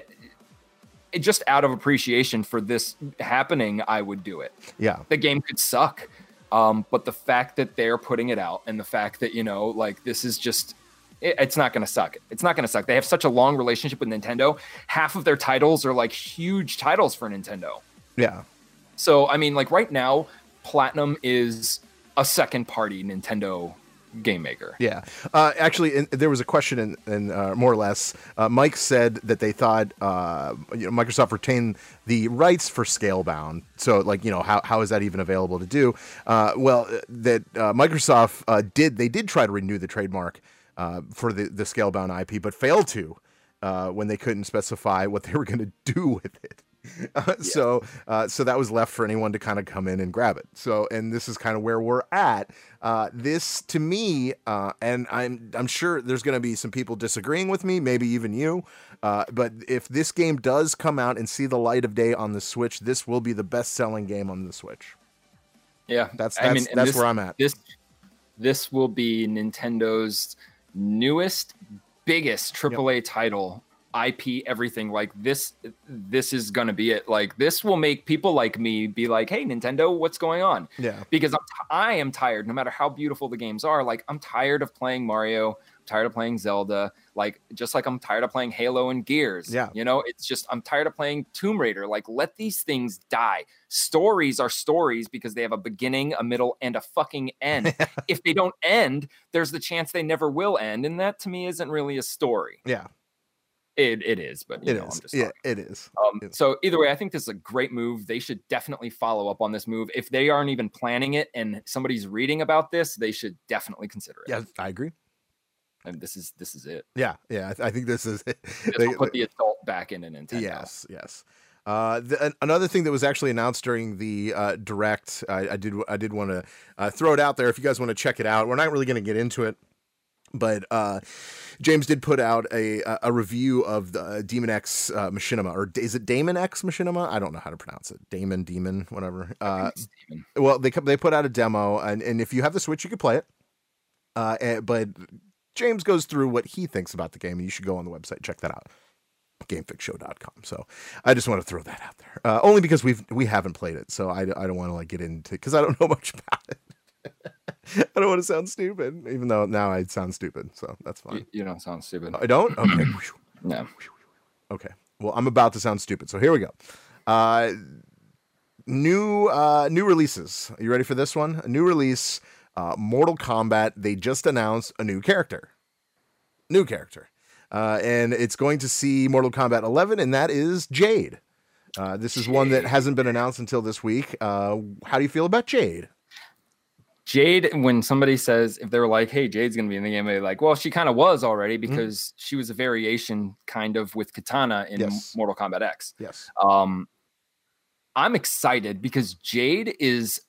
S8: it just out of appreciation for this happening, I would do it.
S5: Yeah.
S8: The game could suck, um, but the fact that they're putting it out, and the fact that you know, like this is just. it- It's not going to suck. It's not going to suck. They have such a long relationship with Nintendo. Half of their titles are like huge titles for Nintendo.
S5: Yeah.
S8: So I mean, like right now, Platinum is a second party Nintendo game maker.
S5: Yeah. Uh, actually, in, there was a question, in, in uh, more or less, uh, Mike said that they thought uh, you know, Microsoft retained the rights for Scalebound. So, like, you know, how, how is that even available to do? Uh, well, uh, that Microsoft did, they did try to renew the trademark for the, the Scalebound IP, but failed to when they couldn't specify what they were going to do with it. Uh, So, uh, so that was left for anyone to kind of come in and grab it. So, and this is kind of where we're at. Uh, this, to me, uh, and I'm I'm sure there's going to be some people disagreeing with me, maybe even you. Uh, but if this game does come out and see the light of day on the Switch, this will be the best-selling game on the Switch.
S8: Yeah,
S5: That's-
S8: I
S5: that's- that's
S8: this-
S5: where I'm at.
S8: This this will be Nintendo's newest, biggest AAA title IP, everything. Like this, this is gonna be it. Like this will make people like me be like, "Hey, Nintendo, what's going on?"
S5: Yeah.
S8: Because I'm t- I am tired. No matter how beautiful the games are, like I'm tired of playing Mario. I'm tired of playing Zelda. Like just like I'm tired of playing Halo and Gears.
S5: Yeah.
S8: You know, it's just I'm tired of playing Tomb Raider. Like let these things die. Stories are stories because they have a beginning, a middle, and a fucking end. if they don't end, there's the chance they never will end, and that to me isn't really a story.
S5: Yeah,
S8: It it is, but you
S5: it
S8: know, I'm
S5: is. Yeah, it is.
S8: Um,
S5: Yeah.
S8: so either way, I think this is a great move. They should definitely follow up on this move. If they aren't even planning it and somebody's reading about this, they should definitely consider it.
S5: Yeah, I agree.
S8: And this is this is it.
S5: Yeah, yeah. I, th- I think this is it.
S8: This
S5: They-
S8: will put the adult back in an Nintendo.
S5: Yes, yes. Uh, the, another thing that was actually announced during the uh, direct, I, I did I did want to uh, throw it out there if you guys want to check it out. We're not really going to get into it, but uh, James did put out a a- review of the uh, Demon X uh, Machinima, or is it Damon X Machinima? I don't know how to pronounce it. Damon, Demon, whatever. Uh, well, they they put out a demo, and, and if you have the Switch, you could play it. Uh, eh, but James goes through what he thinks about the game, and you should go on the website check that out, gamefixshow.com. So I just want to throw that out there, uh, only because we've we haven't played it, so I, I don't want to like get into because I don't know much about it. I don't want to sound stupid, even though now I sound stupid, so that's fine.
S8: You, you don't sound stupid.
S5: I don't. Okay.
S8: No.
S5: Okay. Well, I'm about to sound stupid, so here we go. Uh, new uh, new releases. Are you ready for this one? A new release. Uh, Mortal Kombat. They just announced a new character. New character, uh, and it's going to see Mortal Kombat 11, and that is Jade. Uh, this is one that hasn't been announced until this week. Uh, how do you feel about Jade?
S8: Jade, when somebody says if they were like, "Hey, Jade's gonna be in the game," they're like, "Well, she kind of was
S5: Mm-hmm.
S8: already because she was a variation, kind of, with Katana in
S5: Yes.
S8: Mortal Kombat X."
S5: Yes.
S8: Um, I'm excited because Jade is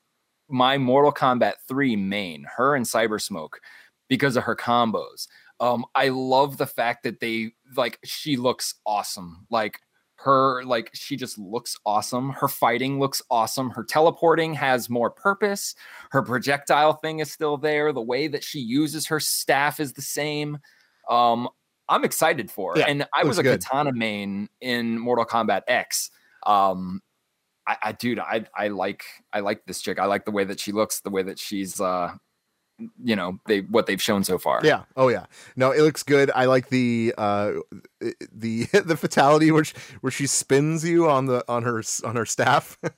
S8: my Mortal Kombat 3 main, her and Cyber Smoke, because of her combos. Um, I love the fact that they like she looks awesome. Like her, like she just looks awesome. Her fighting looks awesome. Her teleporting has more purpose. Her projectile thing is still there. The way that she uses her staff is the same. Um, I'm excited for her.
S5: Yeah,
S8: and I was a
S5: good.
S8: katana main in Mortal Kombat X. Um, I, I dude, I I like I like this chick. I like the way that she looks, the way that she's uh you know, they what they've shown so far.
S5: Yeah. Oh yeah. No, it looks good. I like the uh the the fatality where she, where she spins you on the on her on her staff.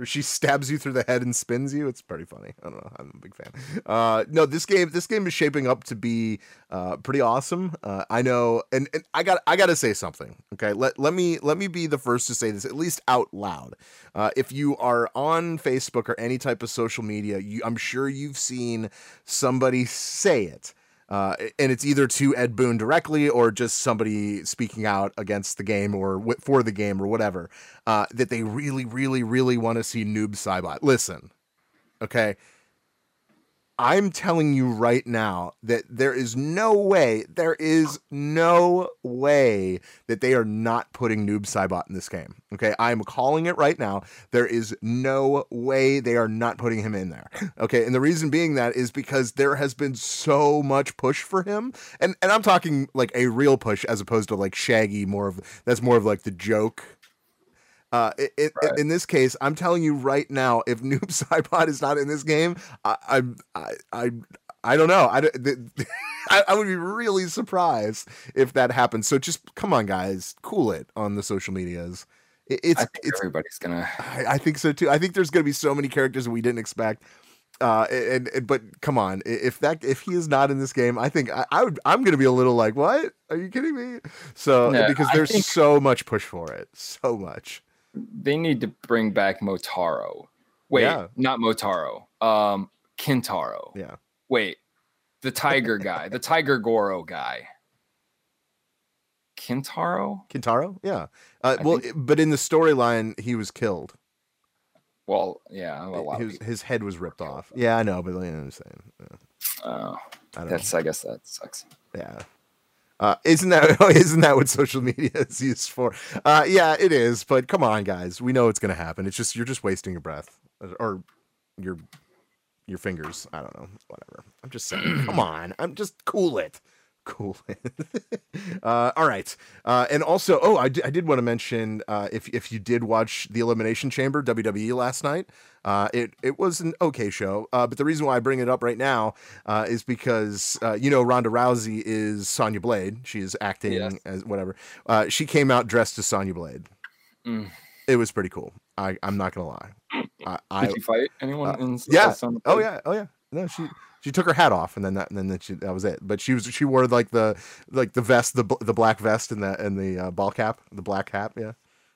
S5: Where she stabs you through the head and spins you. It's pretty funny. I don't know. I'm a big fan. Uh, no, this game this game is shaping up to be uh, pretty awesome. Uh, I know, and, and I got I got to say something. Okay, let let me let me be the first to say this at least out loud. Uh, if you are on Facebook or any type of social media, you, I'm sure you've seen somebody say it. Uh, and it's either to Ed Boon directly or just somebody speaking out against the game or w- for the game or whatever. Uh, that they really, really, really want to see Noob Saibot. Listen, okay. I'm telling you right now that there is no way, there is no way that they are not putting Noob Saibot in this game. Okay, I'm calling it right now. There is no way they are not putting him in there. Okay, and the reason being that is because there has been so much push for him, and and I'm talking like a real push as opposed to like Shaggy, more of that's more of like the joke uh, it, it,
S8: Right.
S5: in this case, I'm telling you right now, if Noob Saibot is not in this game, I, I, I, I, don't know. I, I, I would be really surprised if that happens. So just come on, guys, cool it on the social medias. It, it's, it's.
S8: everybody's gonna
S5: I, I think so too. I think there's going to be so many characters we didn't expect. Uh, and, and but come on, if that if he is not in this game, I think I, I would I'm going to be a little like, what? Are you kidding me? So
S8: No,
S5: because there's
S8: think-
S5: so much push for it, so much.
S8: They need to bring back Motaro. Wait,
S5: Yeah.
S8: not Motaro. Um Kintaro.
S5: Yeah.
S8: Wait. The tiger guy, the Tiger Goro guy. Kintaro?
S5: Kintaro? Yeah. Uh, well,
S8: think-
S5: but in the storyline, he was killed.
S8: Well, yeah, a lot
S5: His, his head was ripped off. Yeah, I know, but you know what I'm saying. Yeah,
S8: Oh,
S5: I
S8: that's I guess that sucks.
S5: Yeah. Uh, isn't that isn't that what social media is used for? Uh, yeah, it is. But come on, guys, we know it's gonna happen. It's just you're just wasting your breath or- or your your fingers. I don't know. Whatever. I'm just saying. come on. I'm just cool it. Cool. uh, all right. Uh, and also, oh, I, d- I did want to mention uh, if if you did watch the Elimination Chamber WWE last night, uh, it it was an okay show. Uh, but the reason why I bring it up right now uh, is because uh, you know Ronda Rousey is Sonya Blade. She is acting
S8: Yes.
S5: as whatever. Uh, she came out dressed as Sonya Blade.
S8: Mm.
S5: It was pretty cool. I I'm not gonna lie. I, I
S8: Did you fight anyone?
S5: uh,
S8: in
S5: yeah.
S8: Sun-
S5: Oh yeah, oh yeah. No, she she took her hat off and then that and then that, she, that was it. But she was she wore like the like the vest, the the black vest and the and the uh, ball cap, the black hat. Yeah,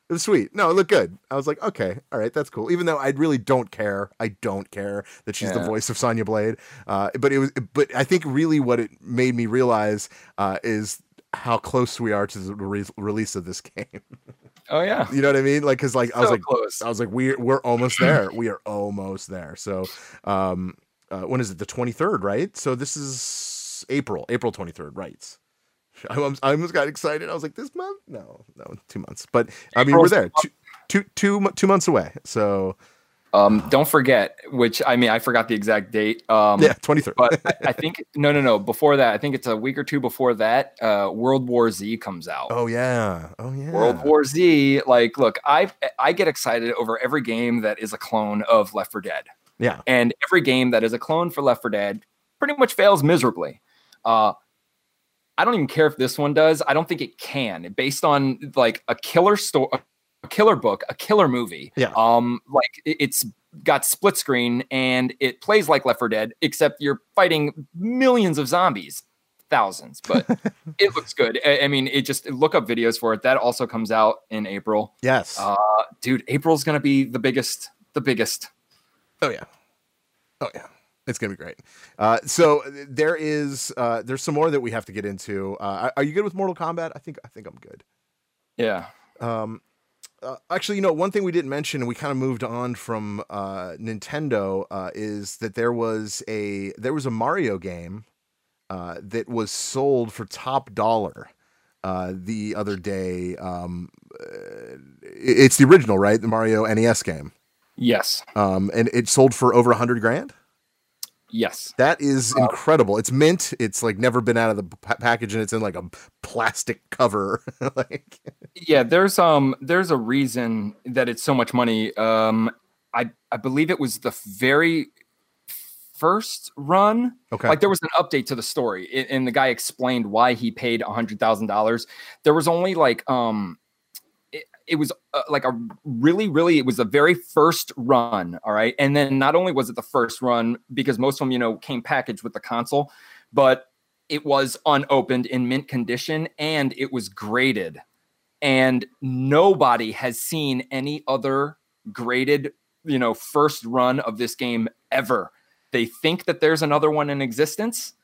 S5: it was sweet. No, it looked good. I was like, okay, all right, that's cool. Even though I really don't care, I don't care that she's the voice of Sonya Blade. Uh, but it was, but I think really what it made me realize uh, is how close we are to the re- release of this game.
S8: Oh yeah.
S5: you know what I mean? Like, cause like I was like,
S8: close.
S5: I was like, we're we're almost there. we are almost there. So, um, uh, when is it? The twenty third, right? So this is April, April twenty third, right? I almost, I almost got excited. I was like, this month? No, no, two months. But I mean, we're there, two, two, two, months away. So
S8: Um, don't forget, which I mean, I forgot the exact date. Um,
S5: yeah, twenty third.
S8: but I, I think no, no, no. Before that, I think it's a week or two before that. Uh, World War Z comes out.
S5: oh yeah, oh yeah.
S8: World War Z. Like, look, I I get excited over every game that is a clone of Left 4 Dead,
S5: Yeah,
S8: and every game that is a clone for Left 4 Dead pretty much fails miserably. Uh, I don't even care if this one does. I don't think it can, based on like a killer story, a killer book, a killer movie.
S5: Yeah.
S8: Um, like it- it's got split screen and it plays like Left 4 Dead, except you're fighting millions of zombies, thousands. But it looks good. I, I mean, it just look up videos for it. That also comes out in April.
S5: yes.
S8: Uh, dude, April's gonna be the biggest, the biggest.
S5: Oh yeah. Oh yeah. It's gonna be great. Uh, so uh, there is uh, there's some more that we have to get into. Uh, are- you good with Mortal Kombat? I think I think I'm good.
S8: Yeah.
S5: Um, uh, actually, you know, one thing we didn't mention, and we kind of moved on from uh, Nintendo, uh, is that there was a there was a Mario game uh, that was sold for top dollar uh, the other day. Um, it's the original, right? The Mario NES game,
S8: Yes.
S5: um, and it sold for over a hundred grand.
S8: Yes.
S5: That is incredible. It's mint. It's like never been out of the pa- package, and it's in like a plastic cover. like,
S8: Yeah. There's um there's a reason that it's so much money. Um, I I believe it was the very first run.
S5: okay,
S8: Like there was an update to the story, and the guy explained why he paid a hundred thousand dollars. There was only like um, it, was uh, like a really, really, it was the very first run. All right, and then not only was it the first run because most of them, you know, came packaged with the console, but it was unopened in mint condition and it was graded, and nobody has seen any other graded, you know, first run of this game ever. They think that there's another one in existence,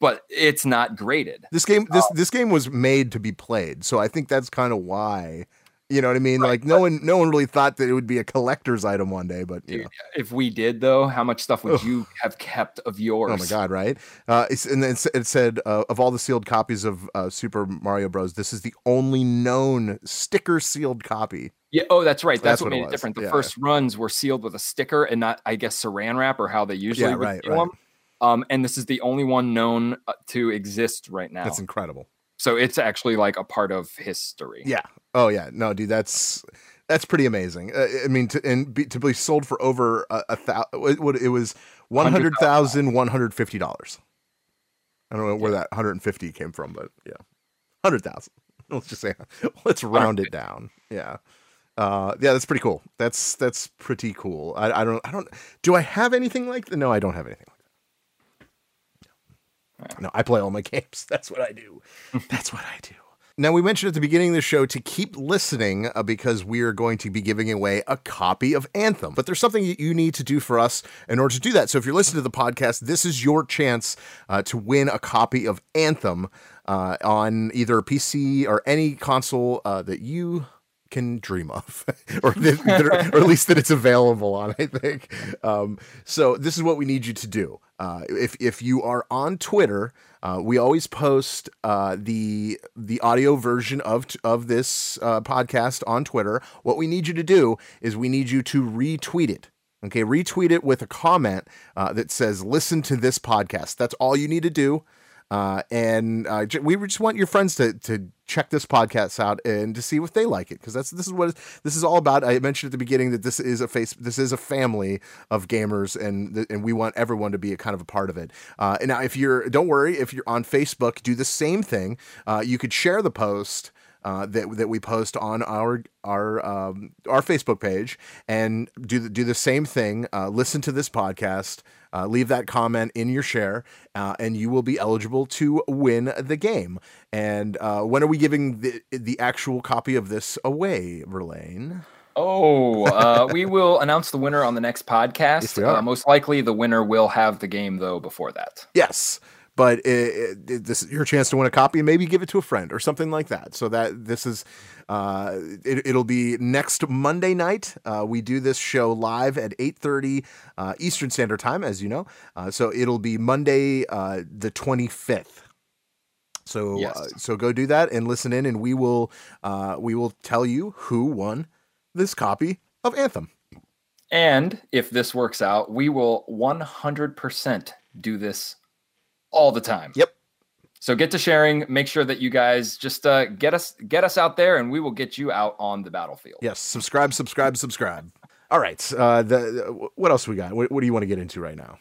S8: but it's not graded.
S5: this game this this game was made to be played so i think that's kind of why you know what i mean like no one no one really thought that it would be a collector's item one day but know.
S8: If we did, though, how much stuff would you have kept of yours?
S5: oh my god right uh it's, and then it said uh, of all the sealed copies of uh, super mario bros this is the only known sticker sealed copy
S8: Yeah. Oh, that's right.
S5: That's
S8: That's,
S5: what
S8: what made it,
S5: was.
S8: different. The
S5: Yeah.
S8: first runs were sealed with a sticker and not, I guess, saran wrap or how they usually
S5: Yeah,
S8: would
S5: right,
S8: seal
S5: right.
S8: them. Um, and this is the only one known uh, to exist right now.
S5: that's incredible
S8: so it's actually like a part of history.
S5: yeah oh yeah. No dude that's that's pretty amazing. Uh, i mean to and be, to be sold for over a, a thousand what it was one hundred thousand one hundred fifty dollars. I don't know where that 150 came from but yeah. 100000 let's just say let's round it down. Yeah. Uh yeah that's pretty cool. That's that's pretty cool. I, I don't i don't do i have anything like that no i don't have anything like that. No i play all my games. That's what i do. That's what i do now, we mentioned at the beginning of the show to keep listening uh, because we are going to be giving away a copy of Anthem. But there's something that you need to do for us in order to do that. So if you're listening to the podcast, this is your chance uh, to win a copy of Anthem uh, on either a PC or any console uh, that you can dream of, or, that, that are- or at least that it's available on. I think. Um, so this is what we need you to do. Uh, if if you are on Twitter, uh, we always post uh, the the audio version of of this uh, podcast on Twitter. What we need you to do is we need you to retweet it. Okay, retweet it with a comment uh, that says "Listen to this podcast." That's all you need to do. Uh, and uh, we just want your friends to to check this podcast out and to see if they like it because that's this is what this is all about. I mentioned at the beginning that this is a face this is a family of gamers and and we want everyone to be a kind of a part of it. Uh, and now if you're don't worry if you're on Facebook, do the same thing. Uh, you could share the post uh, that that we post on our our um, our Facebook page and do the, do the same thing. Uh, listen to this podcast. Uh, leave that comment in your share, uh, and you will be eligible to win the game. And uh, when are we giving the the actual copy of this away, Verlaine?
S8: Oh, uh, we will announce the winner on the next podcast.
S5: Yes.
S8: Uh, most likely, the winner will have the game though before that.
S5: Yes, but it, it, this is your chance to win a copy and maybe give it to a friend or something like that. So that this is, uh, it, it'll be next Monday night. Uh, we do this show live at eight thirty uh, Eastern Standard Time, as you know. Uh, so it'll be Monday, uh, the twenty fifth. So
S8: Yes.
S5: uh, so go do that and listen in, and we will uh, we will tell you who won this copy of Anthem.
S8: And if this works out, we will 100% do this all the time.
S5: Yep.
S8: So get to sharing. Make sure that you guys just uh, get us get us out there, and we will get you out on the battlefield.
S5: Yes, subscribe, subscribe, subscribe. All right. Uh, the what else we got? What, what do you want to get into right now?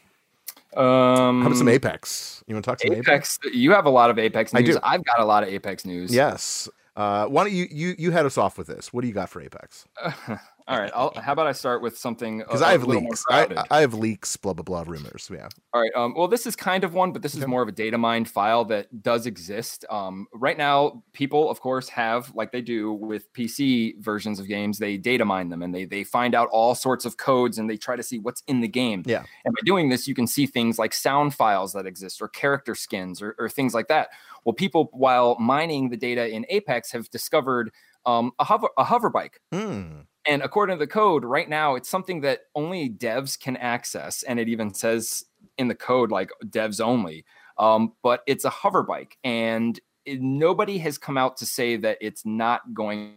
S8: Um,
S5: How about some Apex? You want to talk to Apex?
S8: Apex. You have a lot of Apex news.
S5: I do.
S8: I've got a lot of Apex news.
S5: Yes. Uh, why don't you you you head us off with this? What do you got for Apex?
S8: All right. I'll, how about I start with something
S5: Because I have leaks. I. I have leaks. Blah blah blah. Rumors. Yeah.
S8: All right. Um, well, this is kind of one, but this is more of a data mine file that does exist. Um, right now, people, of course, have like they do with PC versions of games, they data mine them and they they find out all sorts of codes and they try to see what's in the game.
S5: Yeah.
S8: And by doing this, you can see things like sound files that exist or character skins or, or things like that. Well, people, while mining the data in Apex, have discovered um, a hover a hover bike.
S5: Hmm.
S8: And according to the code, right now, it's something that only devs can access. And it even says in the code, like devs only. Um, but it's a hover bike. And it- nobody has come out to say that it's not going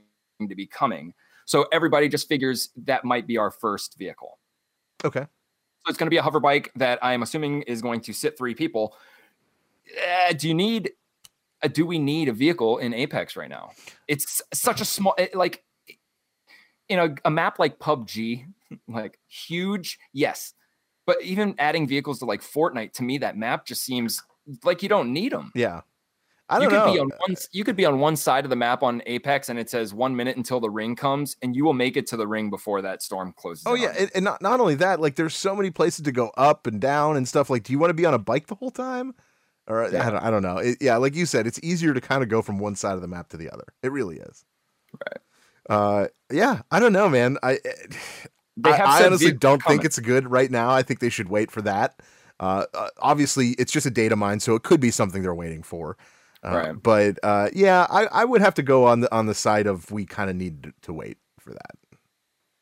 S8: to be coming. So everybody just figures that might be our first vehicle.
S5: Okay.
S8: So it's going to be a hover bike that I'm assuming is going to sit three people. Uh, do you need? Uh, do we need a vehicle in Apex right now? It's such a small, it- like, you know, a map like PUBG, like huge, yes, but even adding vehicles to like Fortnite, to me, that map just seems like you don't need them.
S5: Yeah. I don't
S8: could
S5: know.
S8: be on one. You could be on one side of the map on Apex, and it says one minute until the ring comes, and you will make it to the ring before that storm closes.
S5: Oh yeah, and, and not not only that, like there's so many places to go up and down and stuff. Like, do you want to be on a bike the whole time? Or I don't, I don't know. It, yeah, like you said, it's easier to kind of go from one side of the map to the other. It really is.
S8: Right.
S5: Uh, yeah, I don't know, man. I
S8: They
S5: I,
S8: have
S5: I honestly don't think it's good right now. I think they should wait for that. Uh, uh, obviously, it's just a data mine, so it could be something they're waiting for. Uh,
S8: Right.
S5: But uh, yeah, I, I would have to go on the on the side of we kind of need to- wait for that.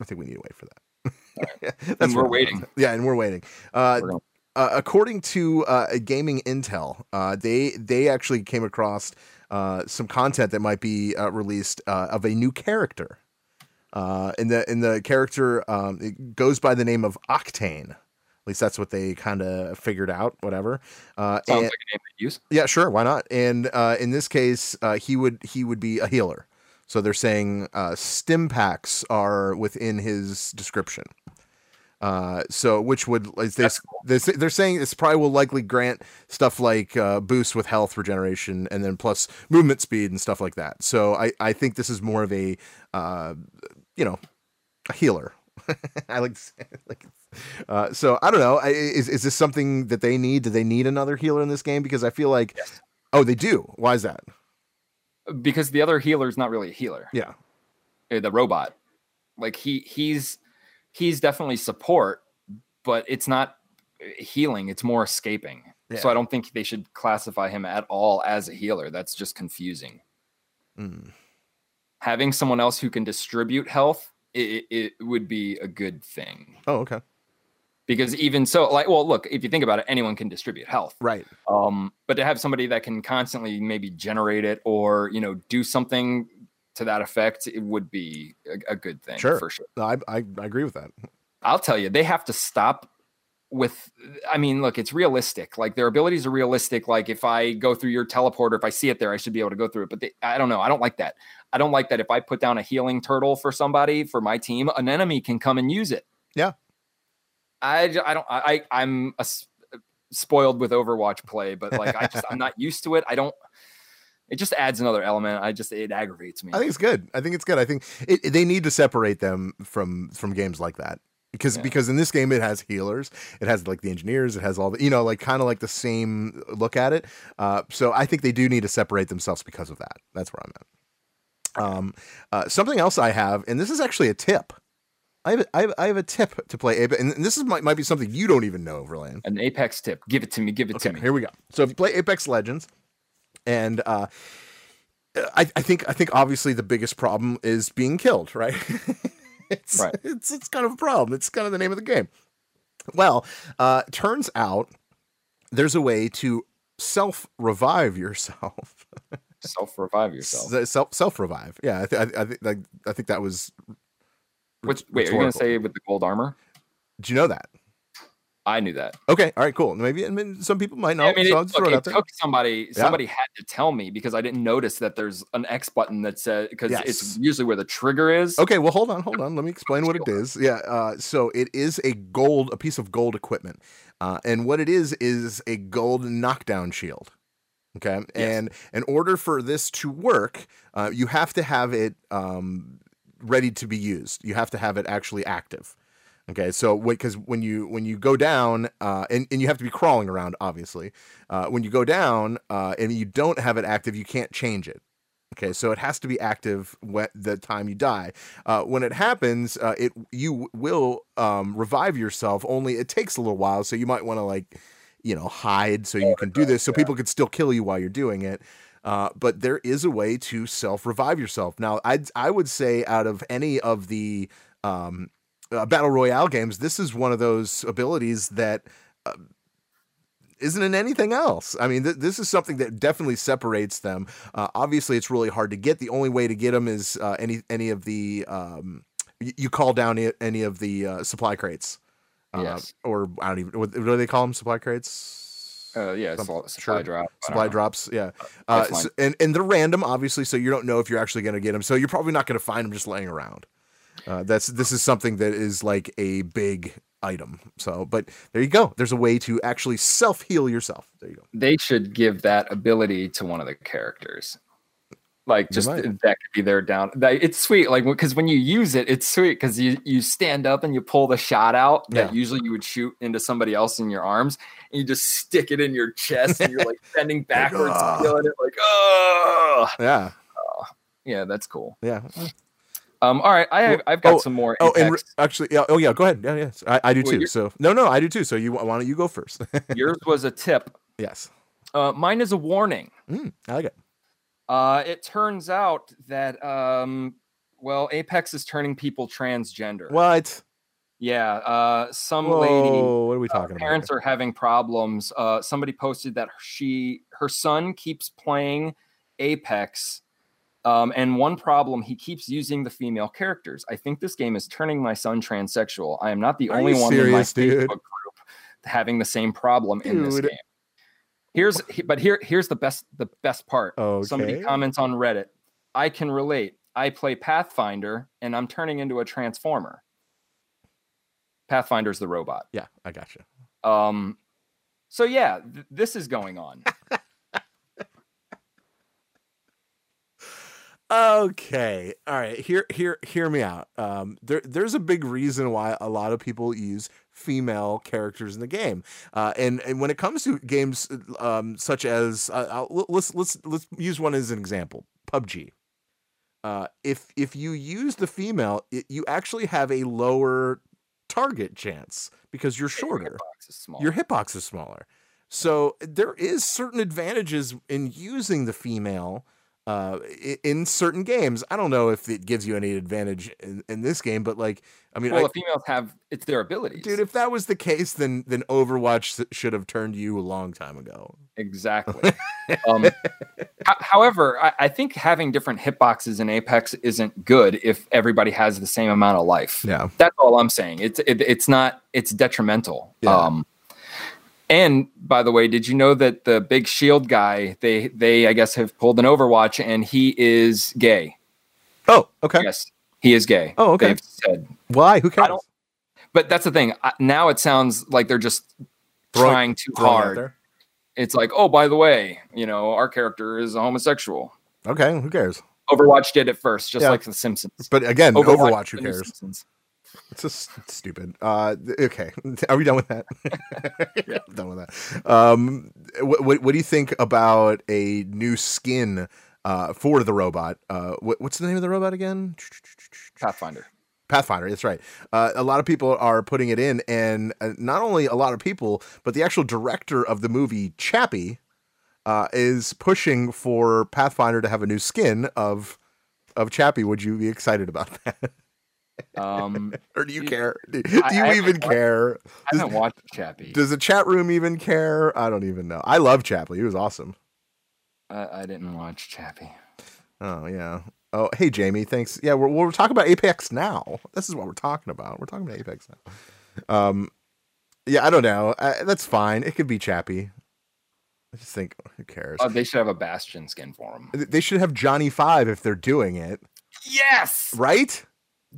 S5: I think we need to wait for that. That's
S8: And we're waiting.
S5: Yeah, and we're waiting. Uh,
S8: We're
S5: uh, according to uh, Gaming Intel, uh, they they actually came across uh, some content that might be uh, released uh, of a new character. Uh, and the in the character um, it goes by the name of Octane. At least that's what they kind of figured out. Whatever. Uh,
S8: Sounds
S5: and-
S8: like a name they use.
S5: yeah, sure, why not? And uh, in this case, uh, he would he would be a healer. So they're saying uh, stim packs are within his description. Uh, so which would is this, this they're saying this probably will likely grant stuff like uh, boost with health regeneration and then plus movement speed and stuff like that. So I I think this is more of a uh, you know a healer. I like to say like uh, so I don't know. I- Is is this something that they need? Do they need another healer in this game? Because I feel like oh they do. Why is that?
S8: because the other healer is not really a healer.
S5: Yeah.
S8: Uh, The robot, like he he's he's definitely support, but it's not uh, healing. It's more escaping. So I don't think they should classify him at all as a healer. That's just confusing.
S5: Mm.
S8: Having someone else who can distribute health, it, it would be a good thing.
S5: Oh okay.
S8: Because even so, like, well, look, if you think about it, anyone can distribute health.
S5: Right.
S8: um but to have somebody that can constantly maybe generate it or you know do something to that effect it would be a, a good thing
S5: Sure.
S8: for sure.
S5: No, I, I I agree with that.
S8: i'll tell you they have to stop with i mean look it's realistic. Like their abilities are realistic. Like if i go through your teleporter if i see it there i should be able to go through it. But they, i don't know. I don't like that. I don't like that if i put down a healing turtle for somebody for my team an enemy can come and use it.
S5: Yeah.
S8: i i don't i i'm a spoiled with overwatch play but like i just i'm not used to it. I don't it just adds another element i just it aggravates me
S5: I think it's good. I think it's good. I think it, it- they need to separate them from from games like that because
S8: Yeah.
S5: because in this game it has healers, it has like the engineers, it has all the you know like kind of like the same look at it. Uh, so I think they do need to separate themselves because of that. That's where I'm at. Um, uh, something else I have, and this is actually a tip. I have a, I have, I have a tip to play Apex, and this is might, might be something you don't even know, Verlaine.
S8: an apex tip give it to me give it to me
S5: here we go. So if you play Apex Legends, and uh, I, I think I think obviously the biggest problem is being killed, right? it's,
S8: Right.
S5: it's it's kind of a problem. It's kind of the name of the game. Well, uh, turns out there's a way to self revive yourself.
S8: self revive yourself
S5: self self revive. Yeah, I, th- I, I think like, I think that was.
S8: Which wait, are you gonna say with the gold armor?
S5: Do you know that?
S8: I knew that.
S5: Okay, all right, cool. Maybe I mean, some people might know.
S8: I mean,
S5: so
S8: it,
S5: I'll just throw
S8: look,
S5: it
S8: it took somebody. Somebody had to tell me because I didn't notice that there's an X button that says because
S5: Yes.
S8: it's usually where the trigger is.
S5: Okay, well, hold on, hold on. Let me explain what it is. Yeah, uh, so it is a gold, a piece of gold equipment, uh, and what it is is a gold knockdown shield. Okay, and in order for this to work, uh, you have to have it um, ready to be used. You have to have it actually active. Okay, so wait, because when you when you go down, uh, and and you have to be crawling around, obviously. Uh, when you go down uh, and you don't have it active, you can't change it. Okay, so it has to be active when the time you die. Uh, when it happens, uh, it you will um, revive yourself. Only it takes a little while, so you might want to like, you know, hide so you can do this, so people could still kill you while you're doing it. Uh, but there is a way to self revive yourself. Now, I I would say out of any of the um, uh, battle royale games, this is one of those abilities that uh, isn't in anything else. I mean, th- this is something that definitely separates them. Uh, obviously, it's really hard to get. The only way to get them is uh, any any of the um, y- you call down i- any of the uh, supply crates. Uh,
S8: Yes.
S5: Or I don't even what, what do they call them? Supply crates.
S8: Uh, yeah,
S5: Some-
S8: supply, supply
S5: sure.
S8: drop.
S5: Supply drops, yeah, uh, so- and and they're random, obviously, so you don't know if you're actually going to get them. So you're probably not going to find them just laying around. Uh, that's this is something that is like a big item. So, but there you go. There's a way to actually self heal yourself. There you go.
S8: They should give that ability to one of the characters. Like just that could be their down. That, it's sweet, like because when you use it, it's sweet because you you stand up and you pull the shot out that
S5: Yeah.
S8: usually you would shoot into somebody else in your arms, and you just stick it in your chest, and you're like bending backwards,
S5: "Ah."
S8: feeling it, like oh
S5: Yeah,
S8: yeah, that's cool.
S5: yeah.
S8: Um, all right, I have, I've got
S5: oh,
S8: some more.
S5: Oh, and re- actually, yeah. Oh, yeah. Go ahead. Yeah, yes. I, I do
S8: Well,
S5: too. So no, no, I do too. So you why don't you go first?
S8: yours was a tip.
S5: yes.
S8: Uh, mine is a warning.
S5: Mm, I like it.
S8: Uh, it turns out that um, well, Apex is turning people transgender.
S5: What?
S8: Yeah, uh, some
S5: Whoa,
S8: lady
S5: what are we
S8: uh,
S5: talking about?
S8: parents
S5: here?
S8: are having problems. Uh, somebody posted that she her son keeps playing Apex. Um, and one problem, he keeps using the female characters. I think this game is turning my son transsexual. I am not the
S5: Are
S8: only one
S5: serious,
S8: in my
S5: dude?
S8: Facebook group having the same problem in this game. Here's but here here's the best the best part. Somebody comments on Reddit. I can relate. I play Pathfinder and I'm turning into a transformer. Pathfinder's the robot.
S5: Yeah, I got you.
S8: Um, so yeah, th- this is going on.
S5: Okay. All right. Hear hear hear me out. Um there there's a big reason why a lot of people use female characters in the game. Uh and and when it comes to games um such as uh, I'll, let's let's let's use one as an example. PUBG. Uh if if you use the female, it, you actually have a lower target chance because you're shorter
S8: Box is small.
S5: your hitbox is smaller. So there is certain advantages in using the female uh, in certain games. I don't know if it gives you any advantage in, in this game, but like, I mean,
S8: well,
S5: I-
S8: the females have it's their abilities.
S5: dude, if that was the case, then then Overwatch should have turned you a long time ago.
S8: Exactly. um, however, I, I think having different hitboxes in Apex isn't good if everybody has the same amount of life.
S5: Yeah.
S8: That's all I'm saying. It's it, it's not it's detrimental.
S5: Yeah.
S8: Um, and by the way, did you know that the big shield guy they they I guess have pulled an Overwatch and he is gay?
S5: Oh, okay.
S8: Yes, he is gay.
S5: Oh, okay.
S8: They've said,
S5: Why? Who cares?
S8: but that's the thing. I- Now it sounds like they're just
S5: Throwing-
S8: trying too
S5: Throw it out
S8: hard. It's like, oh, by the way, you know, our character is a homosexual.
S5: Okay, who cares?
S8: Overwatch did it first, just
S5: Yeah.
S8: like The Simpsons.
S5: But again, Overwatch, who
S8: the new
S5: cares? It's just stupid. Uh, okay, are we done with that? yeah, I'm done with that. Um, what, what what do you think about a new skin uh for the robot? Uh, what, what's the name of the robot again?
S8: Pathfinder.
S5: Pathfinder. That's right. Uh, a lot of people are putting it in, and uh, not only a lot of people, but the actual director of the movie, Chappie, uh, is pushing for Pathfinder to have a new skin of of Chappie. Would you be excited about that,
S8: Um,
S5: or do you care? Do, do
S8: I-
S5: you
S8: I
S5: even care?
S8: I haven't watched Chappie.
S5: Does the chat room even care? I don't even know. I love Chappie. He was awesome.
S8: I, I didn't watch Chappie.
S5: Oh yeah. Oh hey Jamie, thanks. Yeah, we're we're talking about Apex now. This is what we're talking about. We're talking about Apex now. Um, yeah, I don't know. I, that's fine. It could be Chappie. I just think who cares?
S8: Uh, they should have a Bastion skin for him.
S5: They should have Johnny Five if they're doing it,
S8: Yes,
S5: right?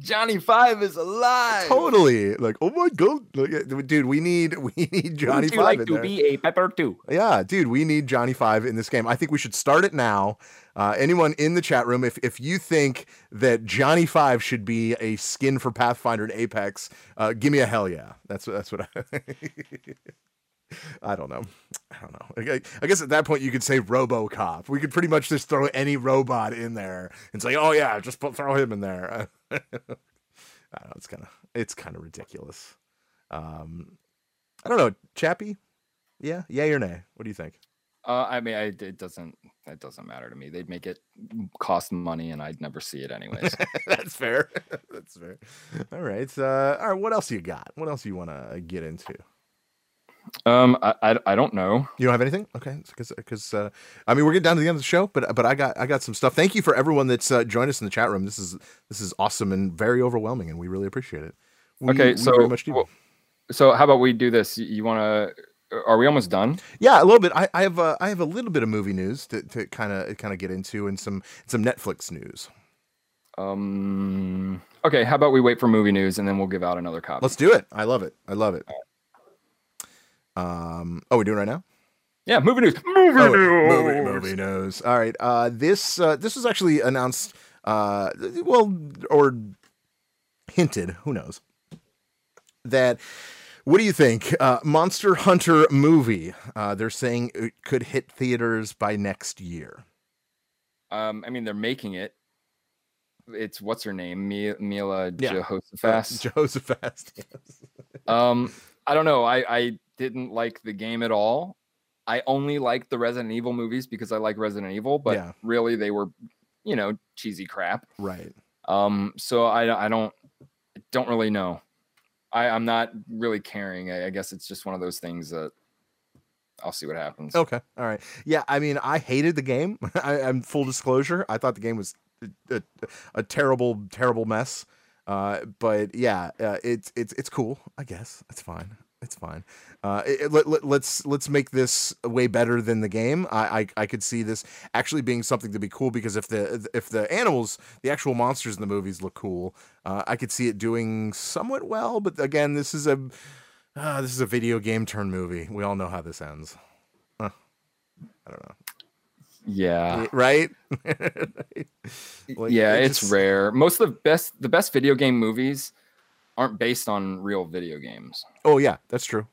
S8: Johnny Five is alive.
S5: Totally. Like, oh my god, like, dude, we need we need Johnny
S8: Would you
S5: Five
S8: like
S5: in
S8: to
S5: there.
S8: be a pepper too?
S5: Yeah, dude, we need Johnny Five in this game. I think we should start it now. Uh, anyone in the chat room, if if you think that Johnny Five should be a skin for Pathfinder and Apex, uh, give me a hell yeah. That's that's what I. I don't know. I don't know. I, I guess at that point you could say RoboCop. We could pretty much just throw any robot in there and say, "Oh yeah, just put, throw him in there." I don't know. It's kind of it's kind of ridiculous. Um, I don't know, Chappie. Yeah, yay or nay? What do you think?
S8: Uh, I mean, I, it doesn't. That doesn't matter to me. They'd make it cost money, and I'd never see it anyways.
S5: That's fair. That's fair. All right. Uh, all right. What else you got? What else you want to get into?
S8: Um, I, I, I don't know.
S5: You don't have anything? Okay. Because because uh, I mean we're getting down to the end of the show, but but I got I got some stuff. Thank you for everyone that's uh, joined us in the chat room. This is this is awesome and very overwhelming, and we really appreciate it. We-
S8: Okay,
S5: we
S8: so
S5: much
S8: well, so how about we do this? You, you want to? Are we almost done?
S5: Yeah, a little bit. I, I have uh, I have a little bit of movie news to to kind of kind of get into, and some some Netflix news.
S8: Um. Okay. How about we wait for movie news and then we'll give out another copy.
S5: Let's do it. I love it. I love it. Um. Oh, we're doing it right now.
S8: yeah, movie news. Movie
S5: Oh,
S8: news.
S5: movie, movie news. All right. Uh, this uh, this was actually announced. Uh, well, or hinted. Who knows? That. What do you think? Uh, Monster Hunter movie. Uh, they're saying it could hit theaters by next year.
S8: Um. I mean, they're making it. It's what's her name? Mi- Mila
S5: Yeah.
S8: Jehoshaphat.
S5: Jehoshaphat. yes.
S8: Um, I don't know. I I didn't like the game at all. I only liked the Resident Evil movies because I like Resident Evil, but
S5: Yeah.
S8: really they were, you know, cheesy crap.
S5: Right.
S8: Um, so I I don't don't really know. I I'm not really caring. I, I guess it's just one of those things that I'll see what happens.
S5: Okay. All right. Yeah. I mean, I hated the game. I, I'm full disclosure. I thought the game was a, a, a terrible, terrible mess. Uh, but yeah, uh, it's it's it's cool. I guess it's fine. It's fine. Uh, it, let, let, let's let's make this way better than the game. I, I I could see this actually being something to be cool because if the if the animals, the actual monsters in the movies look cool, uh, I could see it doing somewhat well. But again, this is a uh, this is a video game turn movie. We all know how this ends. I don't know.
S8: Yeah.
S5: Right? Like,
S8: yeah,
S5: it
S8: it's
S5: just-
S8: rare. Most of the best the best video game movies aren't based on real video games.
S5: Oh yeah, that's true.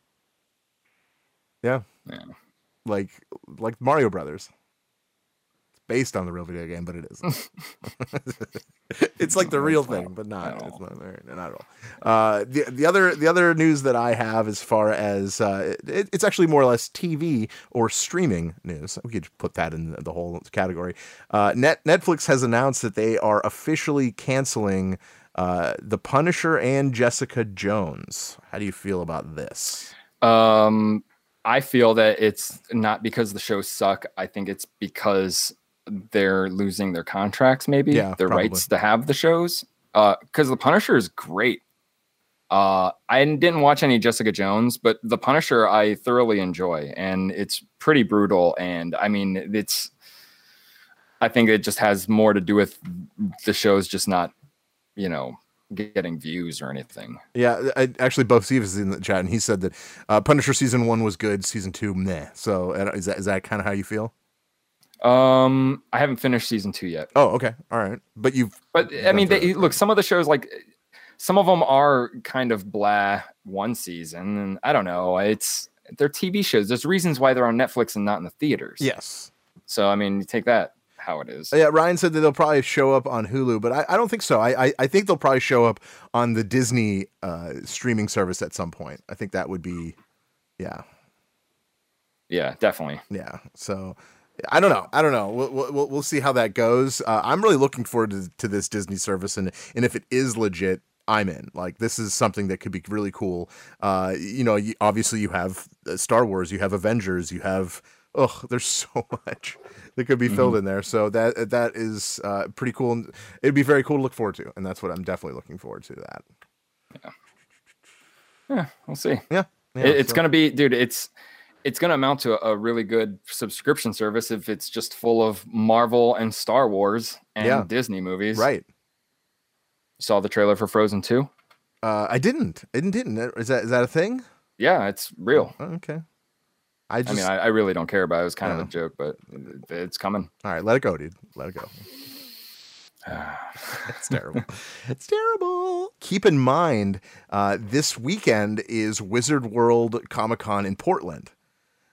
S5: Yeah.
S8: Yeah.
S5: Like like Mario Brothers. It's based on the real video game, but it isn't. it's like the real thing, but not. It's not, not at all. Uh, the the other the other news that I have as far as uh, it, it's actually more or less TV or streaming news. We could put that in the whole category. Uh, Net Netflix has announced that they are officially canceling uh, The Punisher and Jessica Jones. How do you feel about this?
S8: Um, I feel that it's not because the shows suck. I think it's because they're losing their contracts, maybe
S5: Yeah,
S8: their
S5: probably.
S8: rights to have the shows. Because the Punisher is great. Uh, I didn't watch any Jessica Jones, but the Punisher I thoroughly enjoy, and it's pretty brutal. And I mean, it's. I think it just has more to do with the shows just not, you know, getting views or anything.
S5: Yeah, I, actually, Bo Steve is in the chat, and he said that uh, Punisher season one was good, season two meh. So is that is that kind of how you feel?
S8: Um, I haven't finished season two yet.
S5: Oh, okay, all right. But you've
S8: But I mean, they, look, some of the shows like some of them are kind of blah one season, and I don't know. It's they're TV shows. There's reasons why they're on Netflix and not in the theaters.
S5: yes.
S8: So I mean, you take that how it is.
S5: Yeah, Ryan said that they'll probably show up on Hulu, but I, I don't think so. I, I I think they'll probably show up on the Disney uh, streaming service at some point. I think that would be, yeah,
S8: Yeah, definitely.
S5: yeah. So I don't know. I don't know. We'll we'll, we'll see how that goes. Uh, I'm really looking forward to, to this Disney service, and and if it is legit. I'm in. Like this is something that could be really cool. Uh, you know, you, obviously you have uh, Star Wars, you have Avengers, you have oh, there's so much that could be filled in there. So that that is uh, pretty cool. and It'd be very cool to look forward to, and that's what I'm definitely looking forward to. That
S8: Yeah. Yeah, we'll see.
S5: yeah, yeah
S8: It- it's
S5: so-
S8: gonna be, dude. It's it's gonna amount to a, a really good subscription service if it's just full of Marvel and Star Wars and
S5: Yeah.
S8: Disney movies.
S5: right.
S8: Saw the trailer for Frozen Two.
S5: Uh, I didn't. I didn't. Didn't. Is that is that a thing?
S8: Yeah, it's real.
S5: Oh, okay. I
S8: I mean, I, I really don't care about it. It was kind of a joke, but it- it's coming.
S5: all right. Let it go, dude. Let it go. It's terrible. it's terrible. Keep in mind, uh, this weekend is Wizard World Comic Con in Portland.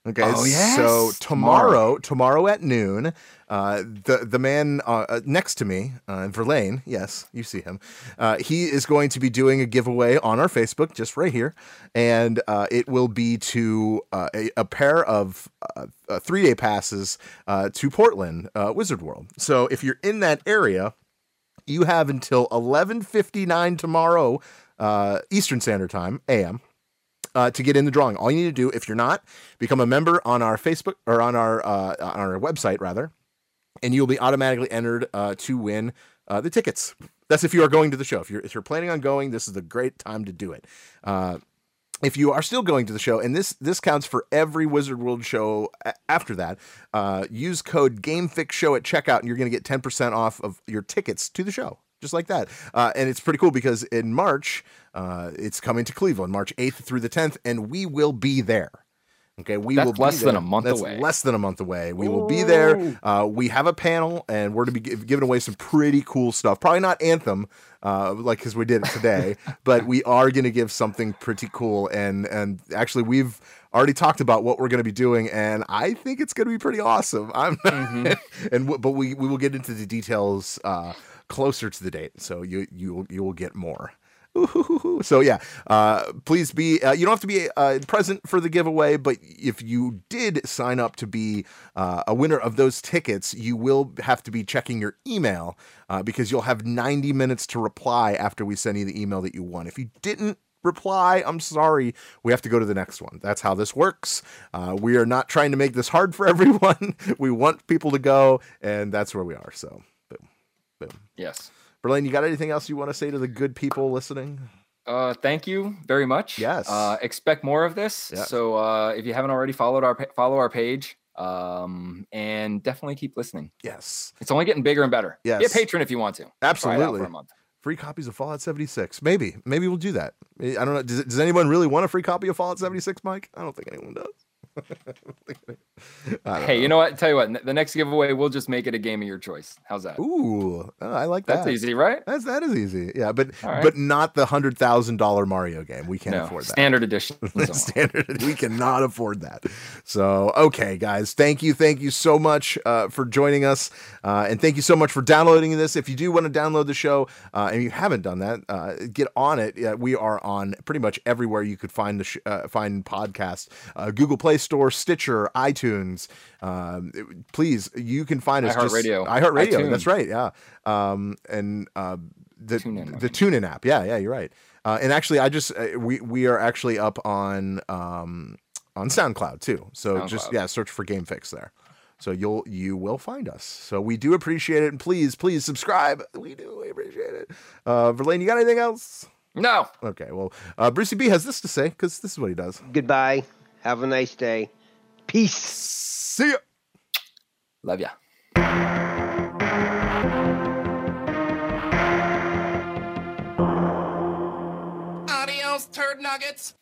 S5: Okay,
S8: Oh, yes.
S5: so tomorrow,
S8: Tomorrow.
S5: tomorrow at noon, uh, the the man uh, uh, next to me, uh, Verlaine, yes, you see him. Uh, he is going to be doing a giveaway on our Facebook, just right here, and uh, it will be to uh, a, a pair of three day passes uh, to Portland uh, Wizard World. So if you're in that area, you have until 11:59 tomorrow uh, Eastern Standard Time AM uh, to get in the drawing. All you need to do, if you're not, become a member on our Facebook or on our uh, on our website rather, and you'll be automatically entered uh, to win uh, the tickets. That's if you are going to the show. If you're if you're planning on going, this is the great time to do it. Uh, if you are still going to the show, and this this counts for every Wizard World show a- after that, uh, use code GameFixShow at checkout, and you're going to get ten percent off of your tickets to the show, just like that. Uh, and it's pretty cool because in March, uh, it's coming to Cleveland, March eighth through the tenth, and we will be there. Okay, we
S8: That's
S5: will be
S8: less than a month
S5: That's
S8: away.
S5: Less than a month away. We will be there. Uh, we have a panel, and we're to be gi- giving away some pretty cool stuff. Probably not Anthem, uh, like because we did it today, but we are going to give something pretty cool. And and actually, we've already talked about what we're going to be doing, and I think it's going to be pretty awesome. I'm and w- but we we will get into the details uh, closer to the date, so you you will- you will get more. So yeah, uh, please be. Uh, you don't have to be uh, present for the giveaway, but if you did sign up to be uh, a winner of those tickets, you will have to be checking your email uh, because you'll have 90 minutes to reply after we send you the email that you won. If you didn't reply, I'm sorry. We have to go to the next one. That's how this works. Uh, we are not trying to make this hard for everyone. we want people to go, and that's where we are. So, boom.
S8: Yes.
S5: Berlin, you got anything else you want to say to the good people listening?
S8: Uh, thank you very much.
S5: Yes.
S8: Uh, expect more of this.
S5: Yes.
S8: So uh, if you haven't already followed our follow our page, um, and definitely keep listening.
S5: Yes.
S8: It's only getting bigger and better. Be a patron if you want to. Try it out
S5: Absolutely.
S8: for a month.
S5: Free copies of Fallout 76. Maybe. Maybe we'll do that. I don't know. Does, does anyone really want a free copy of Fallout 76, Mike? I don't think anyone does.
S8: Hey, you know what? Tell you what, the next giveaway, we'll just make it a game of your choice. How's that?
S5: Ooh, oh, I like that.
S8: That's easy, right?
S5: That's that is easy. Yeah, but
S8: right.
S5: but not the hundred thousand dollar Mario game. We can't
S8: No,
S5: afford that.
S8: standard edition.
S5: standard. We cannot afford that. So, okay, guys, thank you, thank you so much uh, for joining us, uh, and thank you so much for downloading this. If you do want to download the show, uh, and you haven't done that, uh, get on it. Yeah, we are on pretty much everywhere you could find the sh- uh, find podcasts: uh, Google Play Store, Stitcher, iTunes. Um, it- please, you can find us. just-
S8: iHeartRadio.
S5: iHeartRadio. That's right. Yeah. Um, and uh, the
S8: TuneIn, I
S5: the TuneIn app. Yeah, yeah, you're right. Uh, and actually, I just uh, we we are actually up on um, on SoundCloud too. So just yeah, search for Game Fix there. So you'll you will find us. So we do appreciate it, and please please subscribe. We do appreciate it. Uh, Verlaine, you got anything else?
S8: No.
S5: Okay, well, uh, Brucey B has this to say because this is what he does.
S9: Goodbye. Have a nice day. Peace.
S5: See ya.
S8: Love ya.
S10: Adios, turd nuggets.